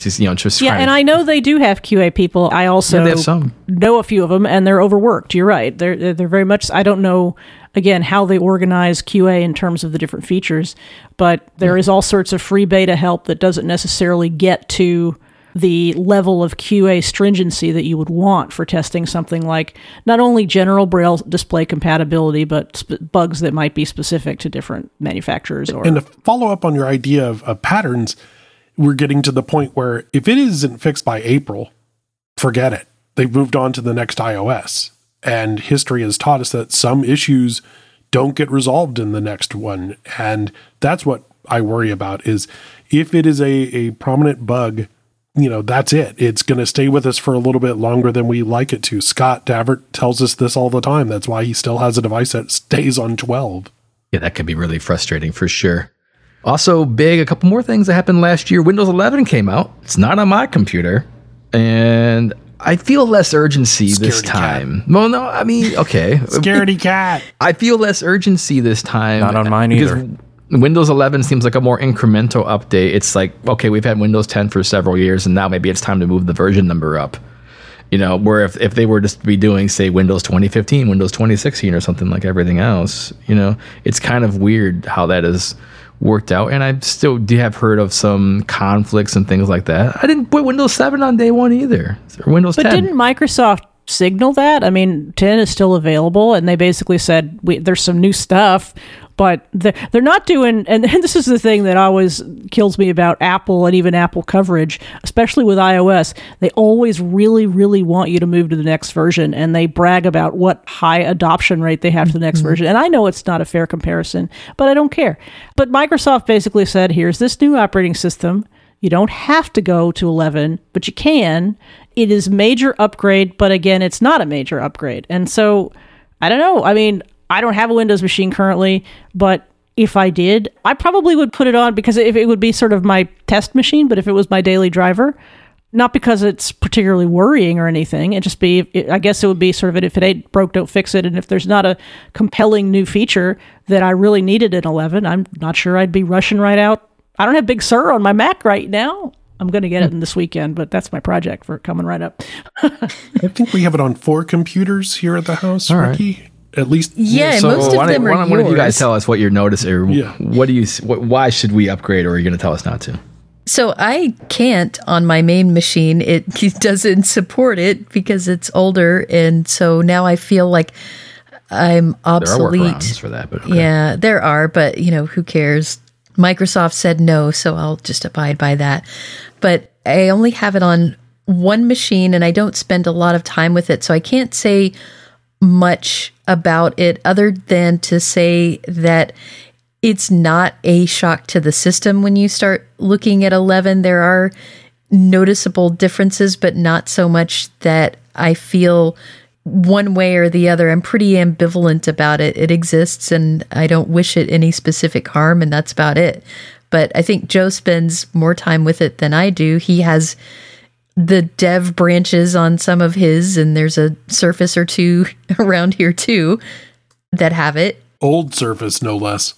Just you know, just Yeah, and I know they do have QA people. I also Yeah, have some. know a few of them, and they're overworked. You're right. They're they're they're very much. I don't know again how they organize QA in terms of the different features, but there is all sorts of free beta help that doesn't necessarily get to the level of QA stringency that you would want for testing something like not only general braille display compatibility but sp- bugs that might be specific to different manufacturers or And to follow up on your idea of, of patterns, we're getting to the point where if it isn't fixed by April, forget it. They've moved on to the next iOS. And history has taught us that some issues don't get resolved in the next one. And that's what I worry about is if it is a, a prominent bug, you know, that's it. It's going to stay with us for a little bit longer than we like it to. Scott Davert tells us this all the time. That's why he still has a device that stays on 12. Yeah, that could be really frustrating for sure. Also, big, a couple more things that happened last year. Windows 11 came out. It's not on my computer. And I feel less urgency this Scaredy cat. time. Well, no, I mean, okay. Scaredy cat. I feel less urgency this time. Not on mine because either. Windows 11 seems like a more incremental update. It's like, okay, we've had Windows 10 for several years, and now maybe it's time to move the version number up. You know, where if, if they were just to be doing, say, Windows 2015, Windows 2016, or something like everything else, you know, it's kind of weird how that is worked out. And I still do have heard of some conflicts and things like that. I didn't put Windows 7 on day one either, or Windows But 10. didn't Microsoft signal that? I mean, 10 is still available, and they basically said we, there's some new stuff, but they're, they're not doing. And, and this is the thing that always kills me about Apple and even Apple coverage, especially with iOS. They always really, really want you to move to the next version, and they brag about what high adoption rate they have to the next mm-hmm. version. And I know it's not a fair comparison, but I don't care. But Microsoft basically said, here's this new operating system. You don't have to go to 11, but you can. It is major upgrade, but again, it's not a major upgrade. And so, I don't know. I mean, I don't have a Windows machine currently, but if I did, I probably would put it on because if it would be sort of my test machine, but if it was my daily driver, not because it's particularly worrying or anything. It just be, I guess it would be sort of if it ain't broke, don't fix it. And if there's not a compelling new feature that I really needed in 11, I'm not sure I'd be rushing right out. I don't have Big Sur on my Mac right now. I'm going to get it in this weekend, but that's my project for coming right up. I think we have it on four computers here at the house, right. Ricky. At least, Yeah, So most why of don't- them why are don't one of you guys tell us what your notice or Yeah. what do you what, why should we upgrade or are you going to tell us not to? So I can't on my main machine. It doesn't support it because it's older, and so now I feel like I'm There are obsolete. for that, but okay. Yeah, there are, but you know, who cares? Microsoft said no, so I'll just abide by that. But I only have it on one machine and I don't spend a lot of time with it, so I can't say much about it other than to say that it's not a shock to the system when you start looking at 11. There are noticeable differences, but not so much that I feel one way or the other. I'm pretty ambivalent about it. It exists and I don't wish it any specific harm, and that's about it. But I think Joe spends more time with it than I do. He has the dev branches on some of his, and there's a surface or two around here too that have it. old Surface, no less.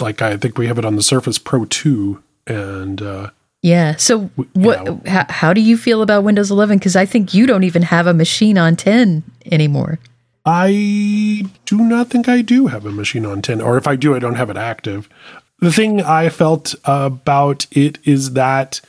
Like I think we have it on the Surface Pro 2, and uh, Yeah. So what? How, how do you feel about Windows 11? Because I think you don't even have a machine on 10 anymore. I do not think I do have a machine on 10, or if I do, I don't have it active. The thing I felt about it is that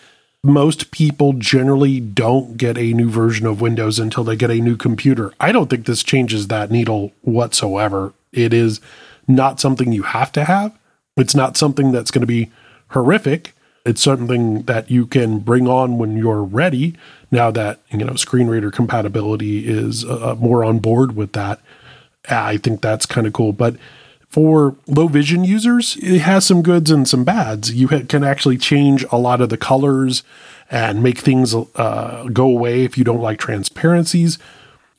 most people generally don't get a new version of Windows until they get a new computer. I don't think this changes that needle whatsoever. It is not something you have to have. It's not something that's going to be horrific. It's something that you can bring on when you're ready. Now that you know screen reader compatibility is uh, more on board with that, I think that's kind of cool. But for low vision users, it has some goods and some bads. You ha- can actually change a lot of the colors and make things uh, go away if you don't like transparencies.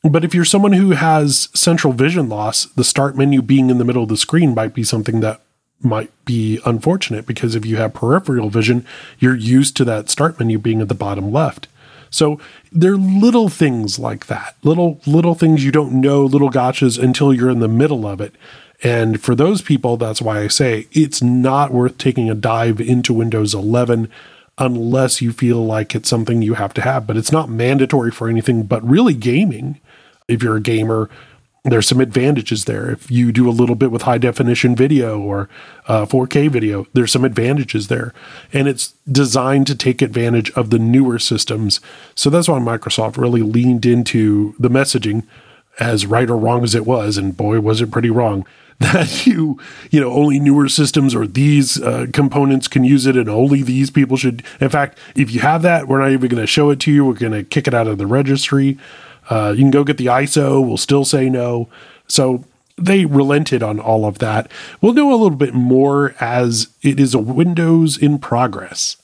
But if you're someone who has central vision loss, the start menu being in the middle of the screen might be something that might be unfortunate because if you have peripheral vision, you're used to that start menu being at the bottom left. So there are little things like that, little little things you don't know, little gotchas until you're in the middle of it. And for those people, that's why I say it's not worth taking a dive into Windows 11 unless you feel like it's something you have to have. But it's not mandatory for anything but really gaming. If you're a gamer, there's some advantages there. If you do a little bit with high definition video or uh, 4K video, there's some advantages there. And it's designed to take advantage of the newer systems. So that's why Microsoft really leaned into the messaging, as right or wrong as it was. And boy, was it pretty wrong that you, you know, only newer systems or these uh, components can use it and only these people should. In fact, if you have that, we're not even going to show it to you. We're going to kick it out of the registry. Uh, you can go get the ISO. We'll still say no. So they relented on all of that. We'll know a little bit more as it is a Windows in progress.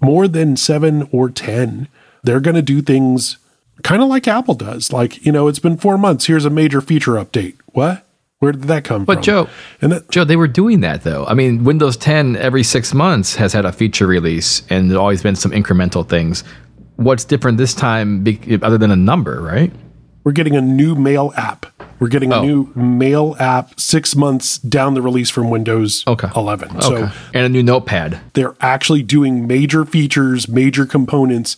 More than seven or 10. They're going to do things kind of like Apple does. Like, you know, it's been four months. Here's a major feature update. What? Where did that come But from? Joe, and that, Joe, they were doing that though. I mean, Windows 10 every six months has had a feature release, and there's always been some incremental things. What's different this time, be- other than a number, right? we're getting a new mail app. We're getting a Oh. new mail app six months down the release from Windows Okay. 11. So okay, and a new Notepad. they're actually doing major features, major components,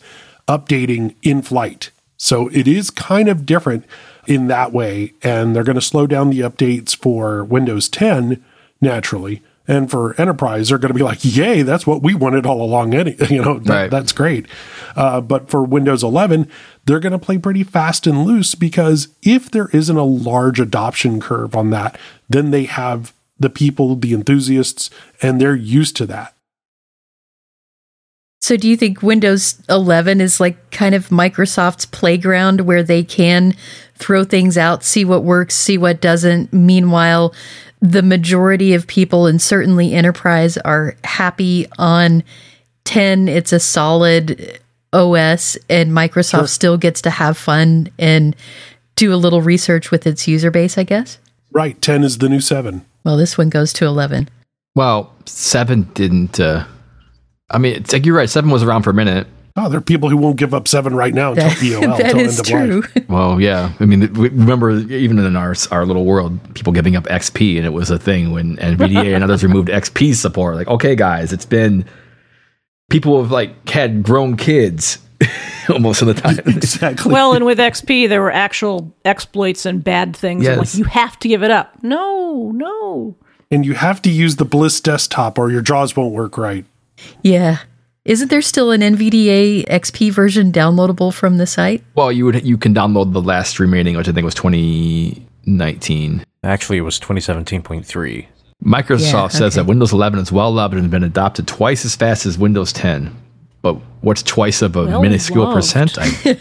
updating in flight. So it is kind of different in that way. And they're going to slow down the updates for Windows 10 naturally. And for enterprise, they're going to be like, "Yay, that's what we wanted all along." Any, you know, that, Right. that's great. Uh, but for Windows 11, they're going to play pretty fast and loose because if there isn't a large adoption curve on that, then they have the people, the enthusiasts, and they're used to that. So do you think Windows 11 is like kind of Microsoft's playground where they can throw things out, see what works, see what doesn't? Meanwhile, the majority of people and certainly enterprise are happy on 10. It's a solid OS and Microsoft still gets to have fun and do a little research with its user base, I guess. Right, 10 is the new 7. Well, this one goes to 11. Well, seven didn't. Uh, I mean, it's like you're right. Seven was around for a minute. Oh, there are people who won't give up 7 right now until EOL, that until is end true. of life. Well, yeah. I mean, we- remember even in our our little world, people giving up XP, and it was a thing when NVDA and others removed XP support. Like, okay, guys, it's been people have like had grown kids almost of the time. Exactly. Well, and with XP, there were actual exploits and bad things. Yes. Like you have to give it up. No, no. and you have to use the Bliss desktop or your jaws won't work right. Yeah. Isn't there still an NVDA XP version downloadable from the site? well, you would you can download the last remaining, which I think was 2019. Actually, it was 2017.3. Microsoft Yeah, says okay. that Windows 11 is well loved and has been adopted twice as fast as Windows 10. But what's twice of a Well minuscule loved. percent? I,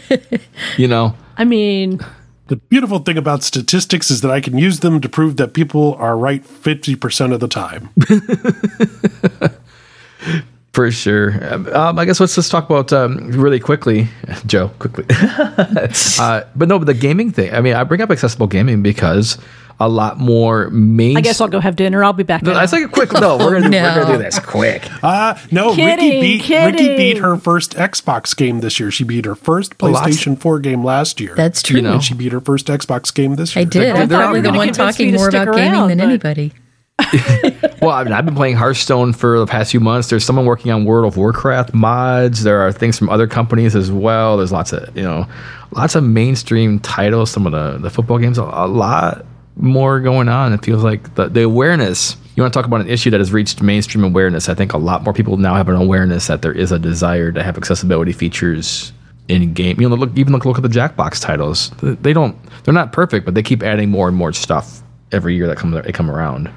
you know, I mean, The beautiful thing about statistics is that I can use them to prove that people are right 50% of the time. for sure. Um, I guess let's just talk about um, really quickly, Joe, quickly. uh, but no, but the gaming thing. I mean, I bring up accessible gaming because a lot more main. I guess I'll go have dinner. I'll be back. in an That's like a quick. No, we're gonna, no. we're gonna do this quick. Uh, no, Ricky Kidding, beat Ricky beat her first Xbox game this year. She beat her first PlayStation 4 game last year. That's true. You know. and she beat her first Xbox game this year. I did. They're- I'm they're probably the one talking more stick about gaming than but- anybody. Well, I mean, I've been playing Hearthstone for the past few months. There's someone working on World of Warcraft mods. There are things from other companies as well. There's lots of you know, lots of mainstream titles. Some of the the football games. A, lot more going on. It feels like the the awareness. You want to talk about an issue that has reached mainstream awareness? I think a lot more people now have an awareness that there is a desire to have accessibility features in game. You know, look even look look at the Jackbox titles. They don't. They're not perfect, but they keep adding more and more stuff every year that come they come around.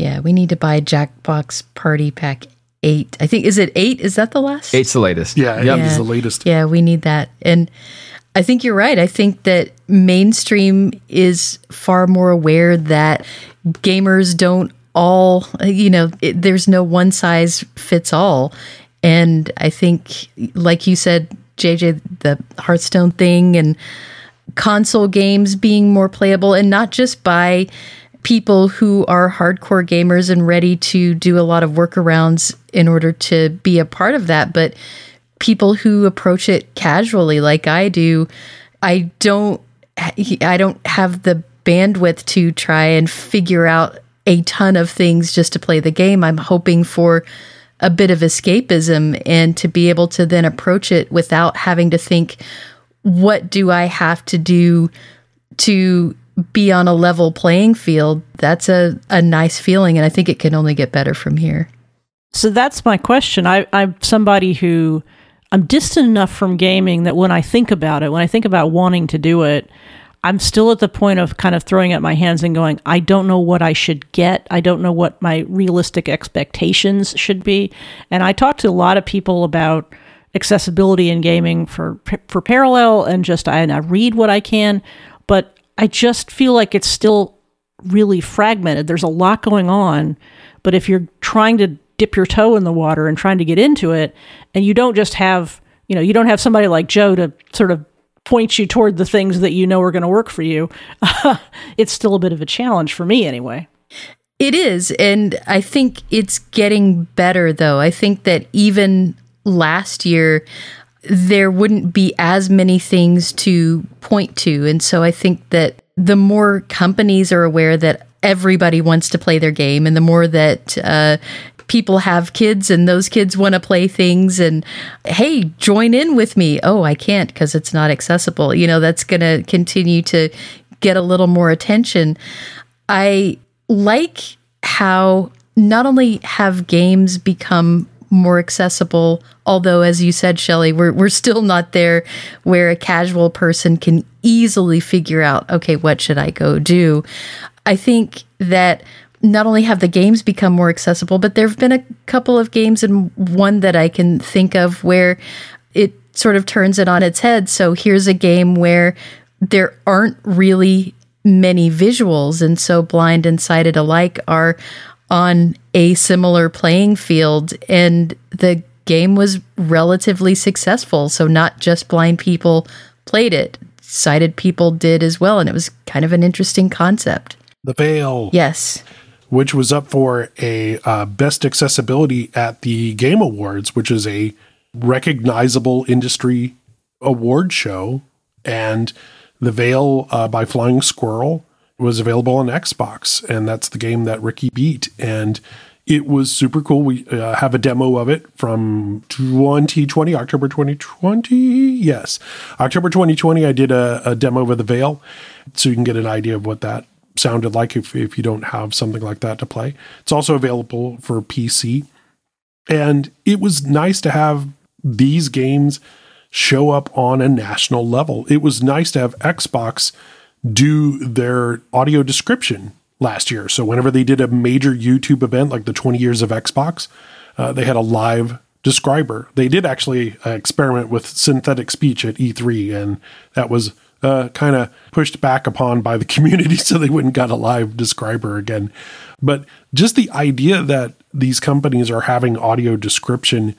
Yeah, we need to buy Jackbox Party Pack 8. I think, is it 8? Is that the last? Eight's the latest. Yeah, it Yep. is Yeah. the latest. Yeah, we need that. And I think you're right. I think that mainstream is far more aware that gamers don't all, you know, it, there's no one size fits all. And I think, like you said, JJ, the Hearthstone thing and console games being more playable and not just by people who are hardcore gamers and ready to do a lot of workarounds in order to be a part of that, but people who approach it casually like I do. I don't I don't have the bandwidth to try and figure out a ton of things just to play the game. I'm hoping for a bit of escapism and to be able to then approach it without having to think, what do I have to do to be on a level playing field? That's a, a nice feeling. And I think it can only get better from here. So that's my question. I, I'm somebody who I'm distant enough from gaming that when I think about it, when I think about wanting to do it, I'm still at the point of kind of throwing up my hands and going, I don't know what I should get. I don't know what my realistic expectations should be. And I talk to a lot of people about accessibility in gaming for for parallel and just I, and I read what I can, but I just feel like it's still really fragmented. There's a lot going on, but if you're trying to dip your toe in the water and trying to get into it and you don't just have, you know, you don't have somebody like Joe to sort of point you toward the things that you know are going to work for you, it's still a bit of a challenge for me anyway. It is. And I think it's getting better, though. I think that even last year, there wouldn't be as many things to point to. And so I think that the more companies are aware that everybody wants to play their game and the more that uh, people have kids and those kids want to play things and hey join in with me. Oh i can't because it's not accessible. You know that's going to continue to get a little more attention. I like how not only have games become more accessible although as you said Shelly we're we're still not there where a casual person can easily figure out okay what should I go do I think that not only have the games become more accessible, but there have been a couple of games and one that I can think of where it sort of turns it on its head. So here's a game where there aren't really many visuals, and so blind and sighted alike are on a similar playing field, and the game was relatively successful. So not just blind people played it, sighted people did as well, and it was kind of an interesting concept. The Veil. Yes which was up for a uh, Best Accessibility at the Game Awards, which is a recognizable industry award show. And The Veil uh, by Flying Squirrel was available on Xbox, and that's the game that Ricky beat. And it was super cool. We uh, have a demo of it from 2020, October 2020. Yes, October 2020. I did a, a demo of The Veil, so you can get an idea of what that sounded like if, if you don't have something like that to play. It's also available for PC. And it was nice to have these games show up on a national level. It was nice to have Xbox do their audio description last year. So whenever they did a major YouTube event like the 20 years of Xbox, uh, they had a live describer. They did actually uh, experiment with synthetic speech at E3, and that was uh, kind of pushed back upon by the community so they wouldn't got a live describer again. But just the idea that these companies are having audio description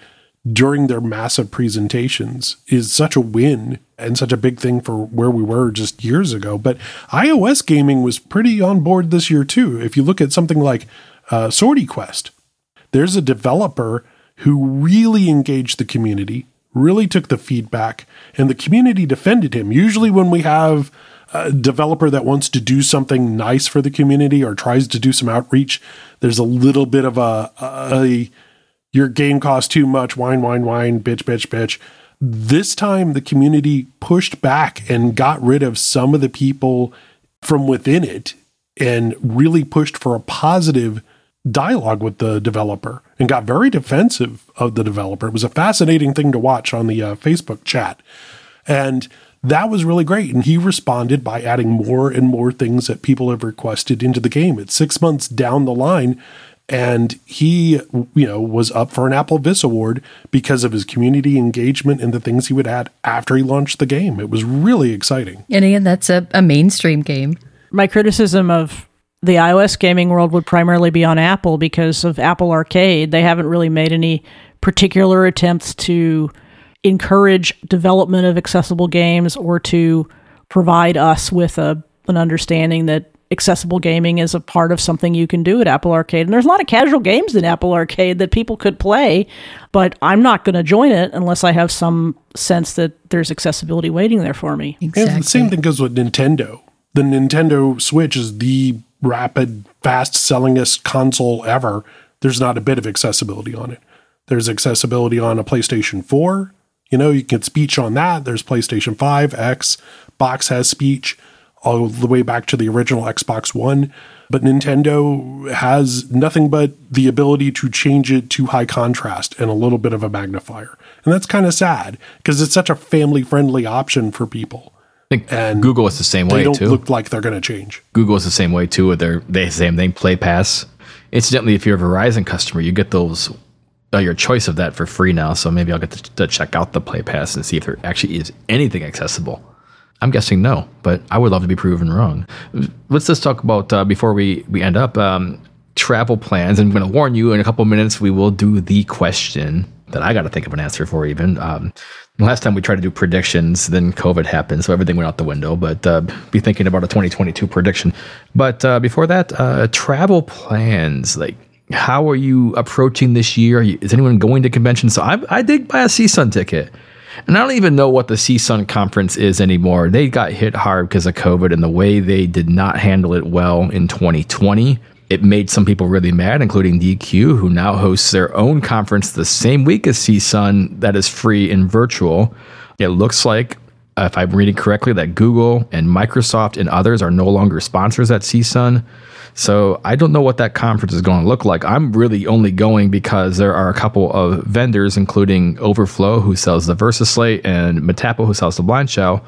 during their massive presentations is such a win and such a big thing for where we were just years ago. But iOS gaming was pretty on board this year too. If you look at something like uh, Sortie Quest, there's a developer who really engaged the community really took the feedback and the community defended him. Usually, when we have a developer that wants to do something nice for the community or tries to do some outreach, there's a little bit of a, a your game costs too much, whine, whine, whine, bitch, bitch, bitch. This time, the community pushed back and got rid of some of the people from within it and really pushed for a positive dialogue with the developer and got very defensive of the developer. It was a fascinating thing to watch on the uh, Facebook chat. And that was really great. And he responded by adding more and more things that people have requested into the game. It's six months down the line. And he, you know, was up for an AppleVis Award because of his community engagement and the things he would add after he launched the game. It was really exciting. And again, that's a, a mainstream game. My criticism of the iOS gaming world would primarily be on Apple because of Apple Arcade. They haven't really made any particular attempts to encourage development of accessible games or to provide us with a an understanding that accessible gaming is a part of something you can do at Apple Arcade. And there's a lot of casual games in Apple Arcade that people could play, but I'm not going to join it unless I have some sense that there's accessibility waiting there for me. Exactly. And the same thing goes with Nintendo. The Nintendo Switch is the rapid, fast sellingest console ever, there's not a bit of accessibility on it. There's accessibility on a PlayStation 4. You know, you can get speech on that. There's PlayStation 5, X, Box has speech all the way back to the original Xbox One. But Nintendo has nothing but the ability to change it to high contrast and a little bit of a magnifier. And that's kind of sad because it's such a family friendly option for people. I think And Google is the same way. too. They don't look like they're going to change. Google is the same way too with their they same thing Play Pass. Incidentally, if you're a Verizon customer, you get those uh, your choice of that for free now. So maybe I'll get to, to check out the Play Pass and see if there actually is anything accessible. I'm guessing no, but I would love to be proven wrong. Let's just talk about uh, before we we end up um, travel plans. And I'm going to warn you in a couple minutes we will do the question that I got to think of an answer for. Even um, last time we tried to do predictions, then COVID happened, so everything went out the window. But uh, be thinking about a 2022 prediction. But uh, before that, uh, travel plans like. How are you approaching this year? Is anyone going to conventions? So I, I did buy a CSUN ticket. And I don't even know what the CSUN conference is anymore. They got hit hard because of COVID and the way they did not handle it well in 2020. It made some people really mad, including Deque, who now hosts their own conference the same week as CSUN that is free and virtual. It looks like, if I'm reading correctly, that Google and Microsoft and others are no longer sponsors at CSUN. So I don't know what that conference is going to look like. I'm really only going because there are a couple of vendors, including Overflow, who sells the VersaSlate, and Matapo, who sells the BlindShell,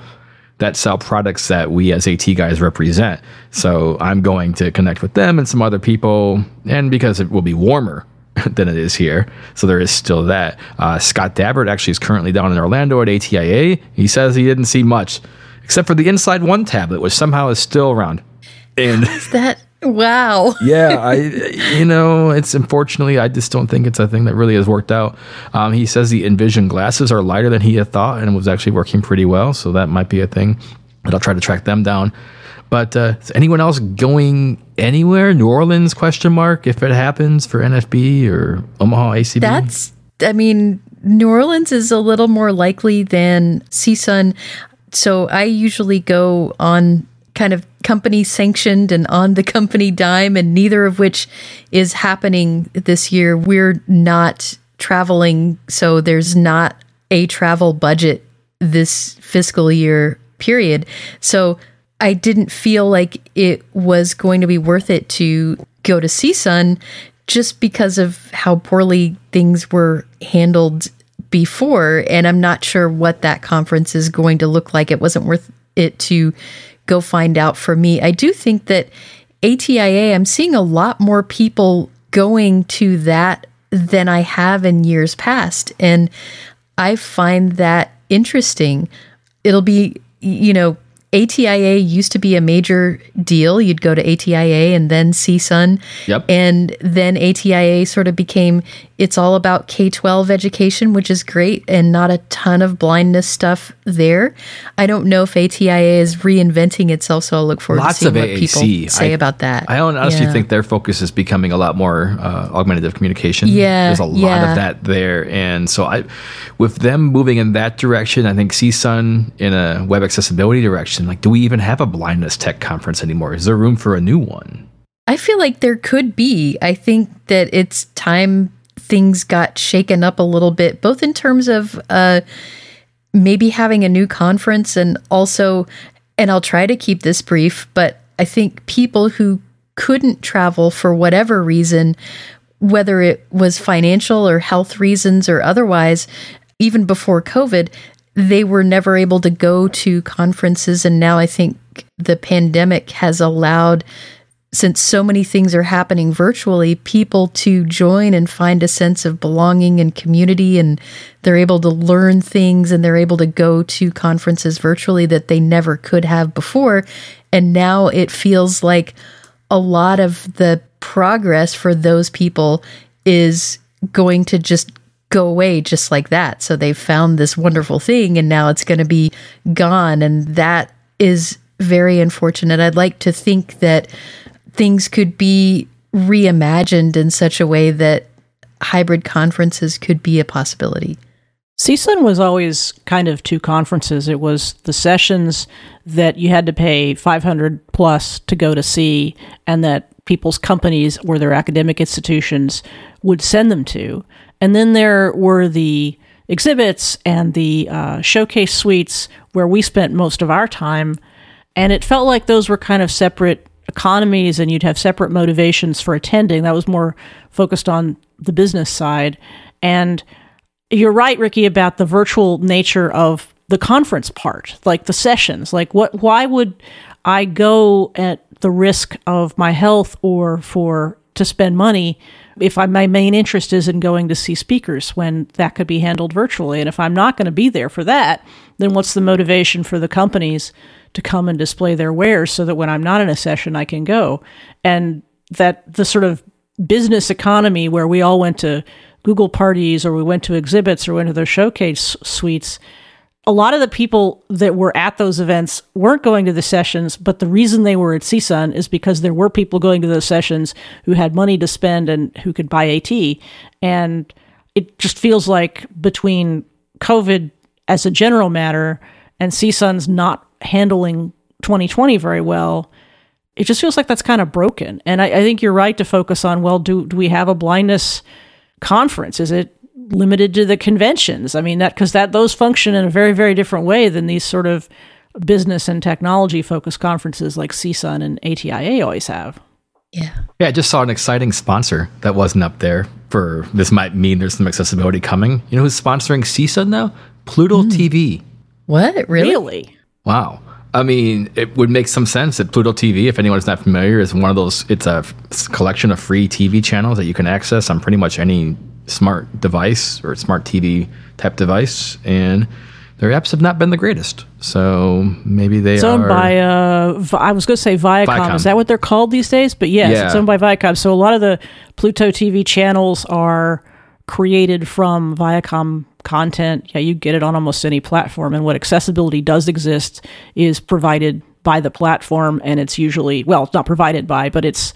that sell products that we as AT guys represent. So I'm going to connect with them and some other people, and because it will be warmer than it is here, so there is still that. Uh, Scott Davert actually is currently down in Orlando at ATIA. He says he didn't see much, except for the Inside One tablet, which somehow is still around. And is That wow. yeah, I you know, it's unfortunately I just don't think it's a thing that really has worked out. Um, he says the Envision glasses are lighter than he had thought and was actually working pretty well, so that might be a thing. But I'll try to track them down. But uh, is anyone else going anywhere? New Orleans question mark if it happens for NFB or Omaha ACB? That's, I mean, New Orleans is a little more likely than CSUN. So I usually go on kind of company sanctioned and on the company dime, and neither of which is happening this year. We're not traveling, so there's not a travel budget this fiscal year period. So I didn't feel like it was going to be worth it to go to CSUN just because of how poorly things were handled before. And I'm not sure what that conference is going to look like. It wasn't worth it to go find out for me. I do think that ATIA, I'm seeing a lot more people going to that than I have in years past. And I find that interesting. It'll be, you know, ATIA used to be a major deal. You'd go to ATIA and then CSUN. Yep. And then ATIA sort of became it's all about K 12 education, which is great, and not a ton of blindness stuff there. I don't know if ATIA is reinventing itself, so I'll look forward Lots to seeing of what AAC. people say I- about that. I honestly Yeah. think their focus is becoming a lot more uh, augmentative communication. Yeah, there's a lot yeah. of that there, and so I, with them moving in that direction, I think CSUN in a web accessibility direction. Like, do we even have a blindness tech conference anymore? Is there room for a new one? I feel like there could be. I think that it's time things got shaken up a little bit, both in terms of uh, maybe having a new conference and also, and I'll try to keep this brief, but I think people who couldn't travel for whatever reason, whether it was financial or health reasons or otherwise, even before COVID, they were never able to go to conferences. And now I think the pandemic has allowed since so many things are happening virtually, people to join and find a sense of belonging and community, and they're able to learn things and they're able to go to conferences virtually that they never could have before. And now it feels like a lot of the progress for those people is going to just go away just like that. So they've found this wonderful thing and now it's going to be gone. And that is very unfortunate. I'd like to think that things could be reimagined in such a way that hybrid conferences could be a possibility. CSUN was always kind of two conferences. It was the sessions that you had to pay 500 plus to go to see, and that people's companies or their academic institutions would send them to. And then there were the exhibits and the uh, showcase suites where we spent most of our time. And it felt like those were kind of separate economies and you'd have separate motivations for attending. That was more focused on the business side. And you're right, Ricky, about the virtual nature of the conference part, like the sessions. Like, what? Why would I go at the risk of my health or for to spend money if I, my main interest is in going to see speakers when that could be handled virtually? And if I'm not going to be there for that, then what's the motivation for the companies to come and display their wares so that when I'm not in a session, I can go? And that the sort of business economy where we all went to Google parties or we went to exhibits or went to their showcase suites, a lot of the people that were at those events weren't going to the sessions, but the reason they were at CSUN is because there were people going to those sessions who had money to spend and who could buy AT. And it just feels like between COVID as a general matter and CSUN's not handling 2020 very well, it just feels like that's kind of broken. And I, I think you're right to focus on well, do, do we have a blindness conference? Is it limited to the conventions? I mean, that because that those function in a very, very different way than these sort of business and technology focused conferences like CSUN and ATIA always have. Yeah. Yeah, I just saw an exciting sponsor that wasn't up there for this might mean there's some accessibility coming. You know who's sponsoring CSUN now? Pluto mm. TV. What? Really? Really? Wow. I mean, it would make some sense that Pluto TV, if anyone's not familiar, is one of those. It's a collection of free TV channels that you can access on pretty much any smart device or smart TV type device, and their apps have not been the greatest. So maybe they It's are. owned by, uh, I was going to say Viacom. Viacom. Is that what they're called these days? But yes, Yeah. it's owned by Viacom. So a lot of the Pluto TV channels are created from Viacom content. Yeah, you get it on almost any platform. And what accessibility does exist is provided by the platform and it's usually well it's not provided by but it's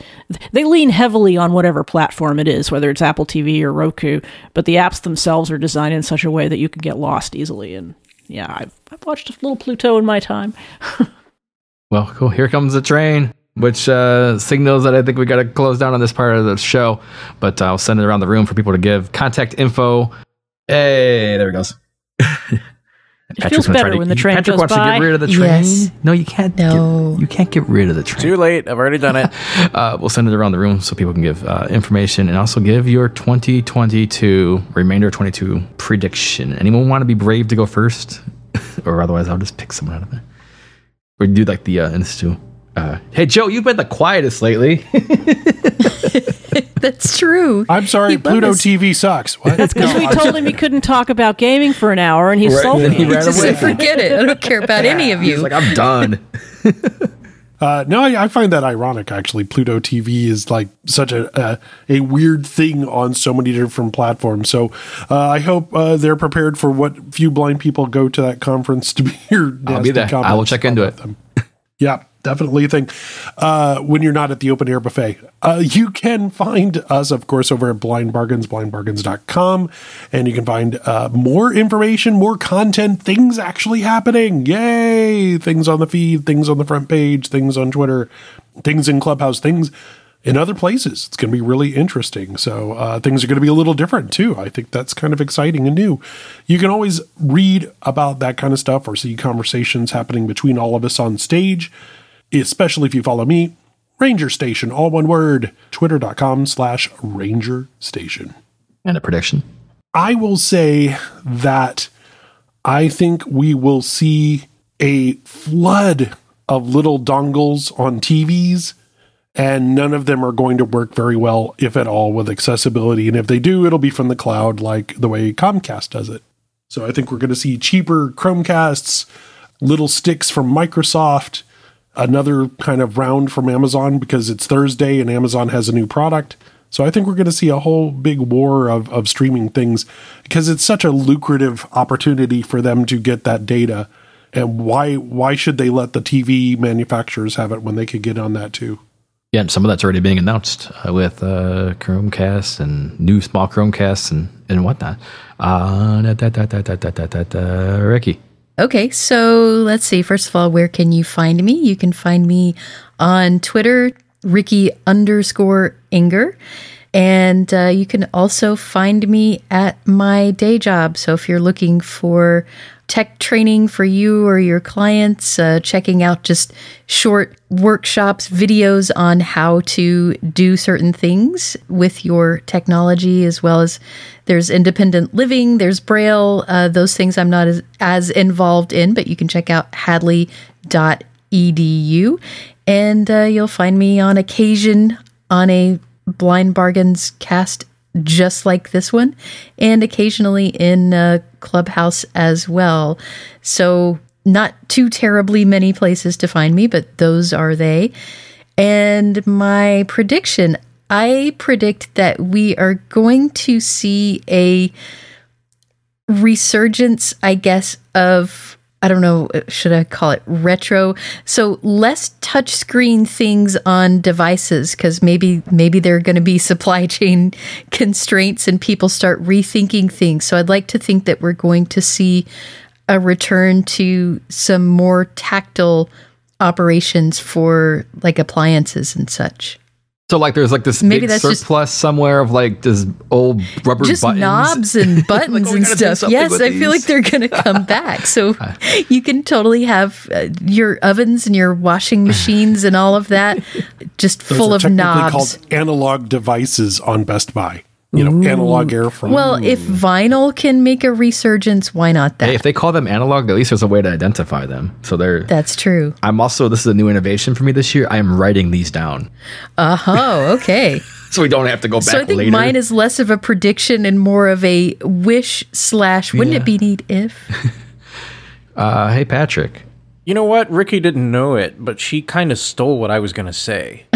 they lean heavily on whatever platform it is whether it's apple tv or roku but the apps themselves are designed in such a way that you can get lost easily and yeah i've, I've watched a little pluto in my time Well, cool. Here comes the train, which uh, signals that I think we got to close down on this part of the show. But I'll send it around the room for people to give contact info. Hey, there it goes. It feels better when the train Patrick goes wants to get rid of the train. Yes. No, you can't. No. Get, you can't get rid of the train. Too late. I've already done it. Uh, we'll send it around the room so people can give uh, information and also give your 2022 remainder 22 prediction. Anyone want to be brave to go first, or otherwise I'll just pick someone out of it. Or do like the uh, institute. Uh, hey Joe, you've been the quietest lately. That's true. I'm sorry, He Pluto was- TV sucks. What? That's Because we told him he couldn't talk about gaming for an hour, and he Right, sulked then he me. ran Just away. forget it. I don't care about any of He's you. like, I'm done. Uh, no, I, I find that ironic. Actually, Pluto TV is like such a a, a weird thing on so many different platforms. So uh, I hope uh, they're prepared for what few blind people go to that conference to be here. I'll be there. I will check into it. them. Yeah, definitely a thing. Uh, when you're not at the open air buffet, uh, you can find us, of course, over at Blind Bargains, blindbargains.com. And you can find uh, more information, more content, things actually happening. Yay! Things on the feed, things on the front page, things on Twitter, things in Clubhouse, things in other places. It's going to be really interesting. So uh, things are going to be a little different too. I think that's kind of exciting and new. You can always read about that kind of stuff or see conversations happening between all of us on stage, especially if you follow me. Ranger Station, all one word, twitter.com slash Ranger Station. And a prediction. I will say that I think we will see a flood of little dongles on TVs, and none of them are going to work very well, if at all, with accessibility. And if they do, it'll be from the cloud, like the way Comcast does it. So I think we're going to see cheaper Chromecasts, little sticks from Microsoft, another kind of round from Amazon because it's Thursday and Amazon has a new product. So I think we're going to see a whole big war of, of streaming things because it's such a lucrative opportunity for them to get that data. And why why should they let the TV manufacturers have it when they could get on that too? Yeah, and some of that's already being announced uh, with uh, Chromecast and new small Chromecasts and and whatnot. Uh, da, da, da, Ricky. Okay, so let's see. First of all, where can you find me? You can find me on Twitter, Ricky underscore Enger. And uh, you can also find me at my day job. So if you're looking for tech training for you or your clients, uh, checking out just short workshops, videos on how to do certain things with your technology, as well as there's independent living, there's Braille, uh, those things I'm not as, as involved in, but you can check out hadley.edu. And uh, you'll find me on occasion on a Blind Bargains cast just like this one, and occasionally in uh, Clubhouse as well. So, not too terribly many places to find me, but those are they. And my prediction I predict that we are going to see a resurgence, I guess, of I don't know, uh, should I call it retro? So less touchscreen things on devices because maybe maybe there are going to be supply chain constraints and people start rethinking things. So I'd like to think that we're going to see a return to some more tactile operations for like appliances and such. So like there's like this Maybe big that's just- surplus somewhere of like this old rubber just buttons. knobs and buttons Like, oh, and stuff. Yes, with I feel like they're going to come back. So you can totally have uh, your ovens and your washing machines and all of that just Those full are of technically knobs. called analog devices on Best Buy. You know, analog air fryer. Well, if vinyl can make a resurgence, why not that? Hey, if they call them analog, at least there's a way to identify them. So they're. That's true. I'm also this is a new innovation for me this year. I am writing these down Uh huh. okay. so we don't have to go back so I think later. mine is less of a prediction and more of a wish slash. Wouldn't Yeah. it be neat if? uh, hey Patrick, You know what? Ricky didn't know it, but she kind of stole what I was going to say.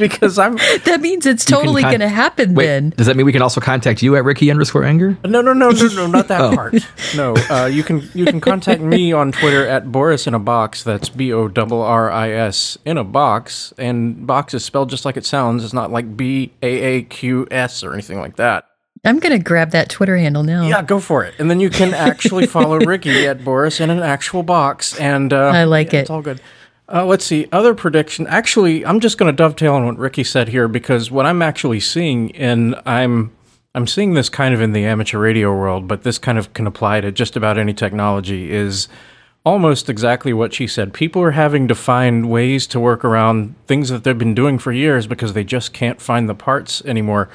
because I'm That means it's totally con- going to happen wait, then. does that mean we can also contact you at Ricky underscore Anger? no no no no no not that part. No, uh, you can you can contact me on Twitter at Borris in a box. That's B O R R I S in a box, and box is spelled just like it sounds. It's not like B A A Q S or anything like that. I'm going to grab that Twitter handle now. Yeah, go for it. And then you can actually follow Ricky at Borris in an actual box. And uh, I like yeah, it. It's all good. Uh, let's see. Other prediction. Actually, I'm just going to dovetail on what Ricky said here because what I'm actually seeing, and I'm I'm seeing this kind of in the amateur radio world, but this kind of can apply to just about any technology. Is almost exactly what she said. People are having to find ways to work around things that they've been doing for years because they just can't find the parts anymore.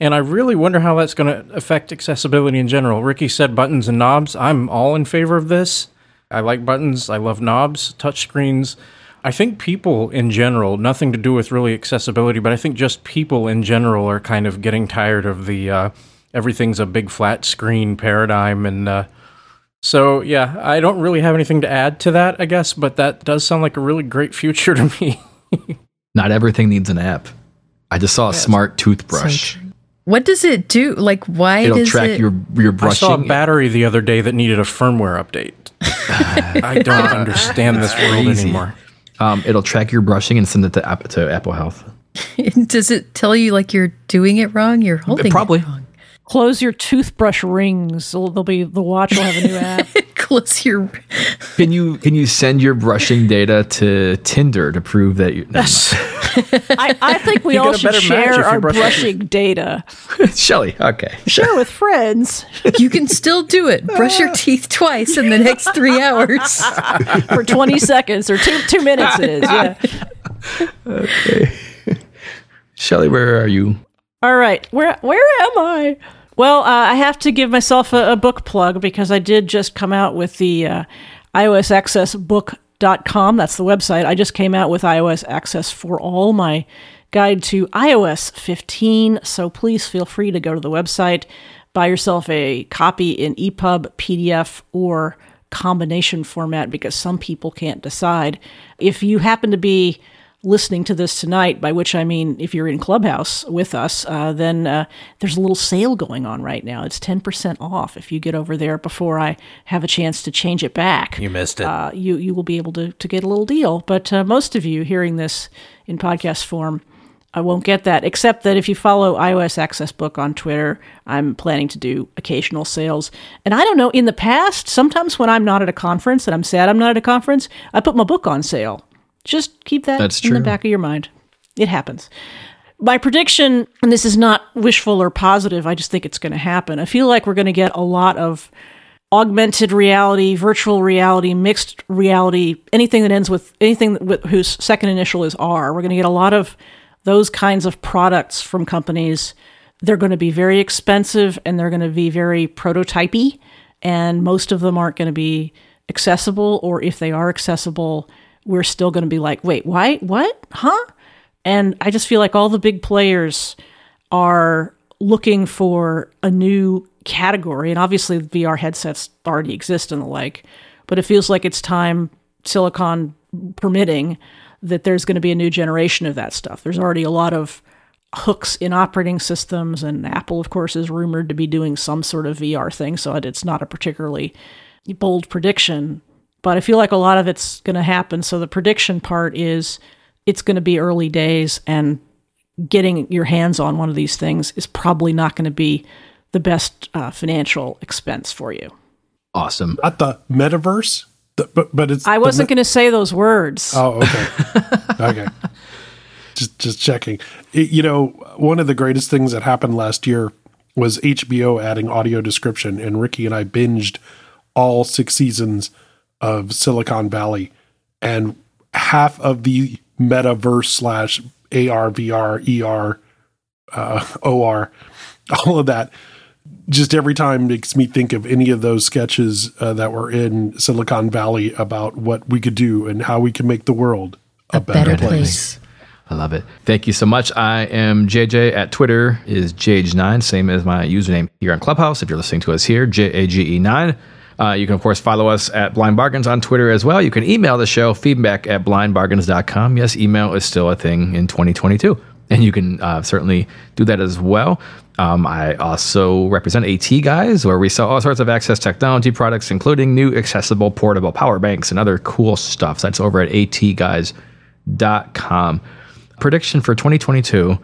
And I really wonder how that's going to affect accessibility in general. Ricky said buttons and knobs. I'm all in favor of this. I like buttons. I love knobs, touch screens. I think people in general, nothing to do with really accessibility, but I think just people in general are kind of getting tired of the uh, everything's a big flat screen paradigm. And uh, so, yeah, I don't really have anything to add to that, I guess, but that does sound like a really great future to me. Not everything needs an app. I just saw a smart toothbrush. What does it do? Like, why It'll does track it? your your brushing. I saw a battery the other day that needed a firmware update. I don't understand this world anymore. Um, it'll track your brushing and send it to App, to Apple Health. does it tell you like you're doing it wrong? You're holding Probably. It wrong. Close your toothbrush rings. They'll they'll be the watch will have a new app. Close your. Can you can you send your brushing data to Tinder to prove that you? Yes. I, I think we You all should better match if share our brush your teeth. brushing data. Shelly. Okay. Share with friends You can still do it. Brush your teeth twice in the next three hours. for 20 seconds or two two minutes. It is. Yeah. Shelly, where are you? All right, where where am I? Well, uh, I have to give myself a, a book plug because I did just come out with the uh, iOS Access Book.com. That's the website. I just came out with iOS Access for All, my guide to iOS 15. So please feel free to go to the website, buy yourself a copy in EPUB, PDF, or combination format because some people can't decide. If you happen to be listening to this tonight, by which I mean if you're in Clubhouse with us, uh, then uh, there's a little sale going on right now. It's 10% off if you get over there before I have a chance to change it back. You missed it. Uh, you, you will be able to, to get a little deal. But uh, most of you hearing this in podcast form, I won't get that, except that if you follow iOS Access Book on Twitter, I'm planning to do occasional sales. And I don't know, in the past, sometimes when I'm not at a conference and I'm sad I'm not at a conference, I put my book on sale. Just keep that That's in the back of your mind. It happens. my prediction, and this is not wishful or positive, I just think it's going to happen. I feel like we're going to get a lot of augmented reality, virtual reality, mixed reality, anything that ends with anything with, whose second initial is R. We're going to get a lot of those kinds of products from companies. They're going to be very expensive and they're going to be very prototypey, and most of them aren't going to be accessible, or if they are accessible, we're still going to be like, wait, why? What? Huh? And I just feel like all the big players are looking for a new category. And obviously, VR headsets already exist and the like, but it feels like it's time, silicon permitting, that there's going to be a new generation of that stuff. There's already a lot of hooks in operating systems, and Apple, of course, is rumored to be doing some sort of VR thing. So it's not a particularly bold prediction, but I feel like a lot of it's going to happen. So the prediction part is it's going to be early days and getting your hands on one of these things is probably not going to be the best uh, financial expense for you. Awesome. Not the metaverse, the, but but it's. I wasn't me- going to say those words. Oh, okay, okay. Just just checking. It, you know, one of the greatest things that happened last year was HBO adding audio description, and Ricky and I binged all six seasons of Silicon Valley, and half of the metaverse slash AR, VR, ER, uh, OR, all of that. Just every time makes me think of any of those sketches uh, that were in Silicon Valley about what we could do and how we can make the world a, a better, better, place. place. I love it. Thank you so much. I am JJ at Twitter is jage9, same as my username here on Clubhouse. If you're listening to us here, J A G E 9. Uh, you can, of course, follow us at Blind Bargains on Twitter as well. You can email the show, feedback at blindbargains.com. Yes, email is still a thing in 2022. And you can uh, certainly do that as well. Um, I also represent AT Guys, where we sell all sorts of access technology products, including new accessible portable power banks and other cool stuff. That's over at atguys.com. Prediction for 2022.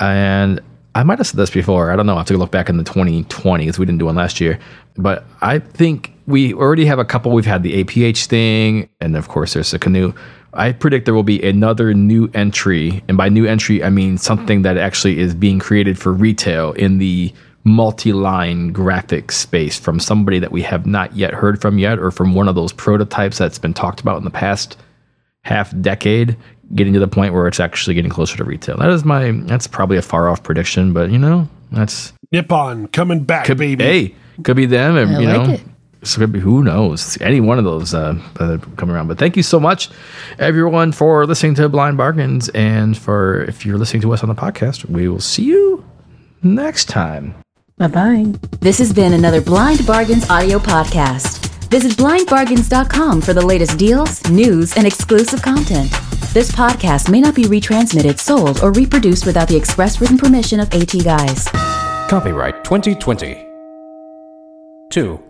And I might have said this before. I don't know. I have to look back in the 2020 because we didn't do one last year. But I think we already have a couple. We've had the APH thing, and of course, there's the Canute. I predict there will be another new entry, and by new entry, I mean something that actually is being created for retail in the multi-line graphic space from somebody that we have not yet heard from yet, or from one of those prototypes that's been talked about in the past half decade, getting to the point where it's actually getting closer to retail. That is my. That's probably a far off prediction, but you know, that's Nippon coming back, could, baby. Hey, could be them, and I you like know. it. So could be, who knows? Any one of those uh, uh, come around. But thank you so much, everyone, for listening to Blind Bargains, and for if you're listening to us on the podcast, we will see you next time. Bye bye. This has been another Blind Bargains audio podcast. Visit blindbargains.com for the latest deals, news, and exclusive content. This podcast may not be retransmitted, sold, or reproduced without the express written permission of AT Guys. Copyright 2020. 2.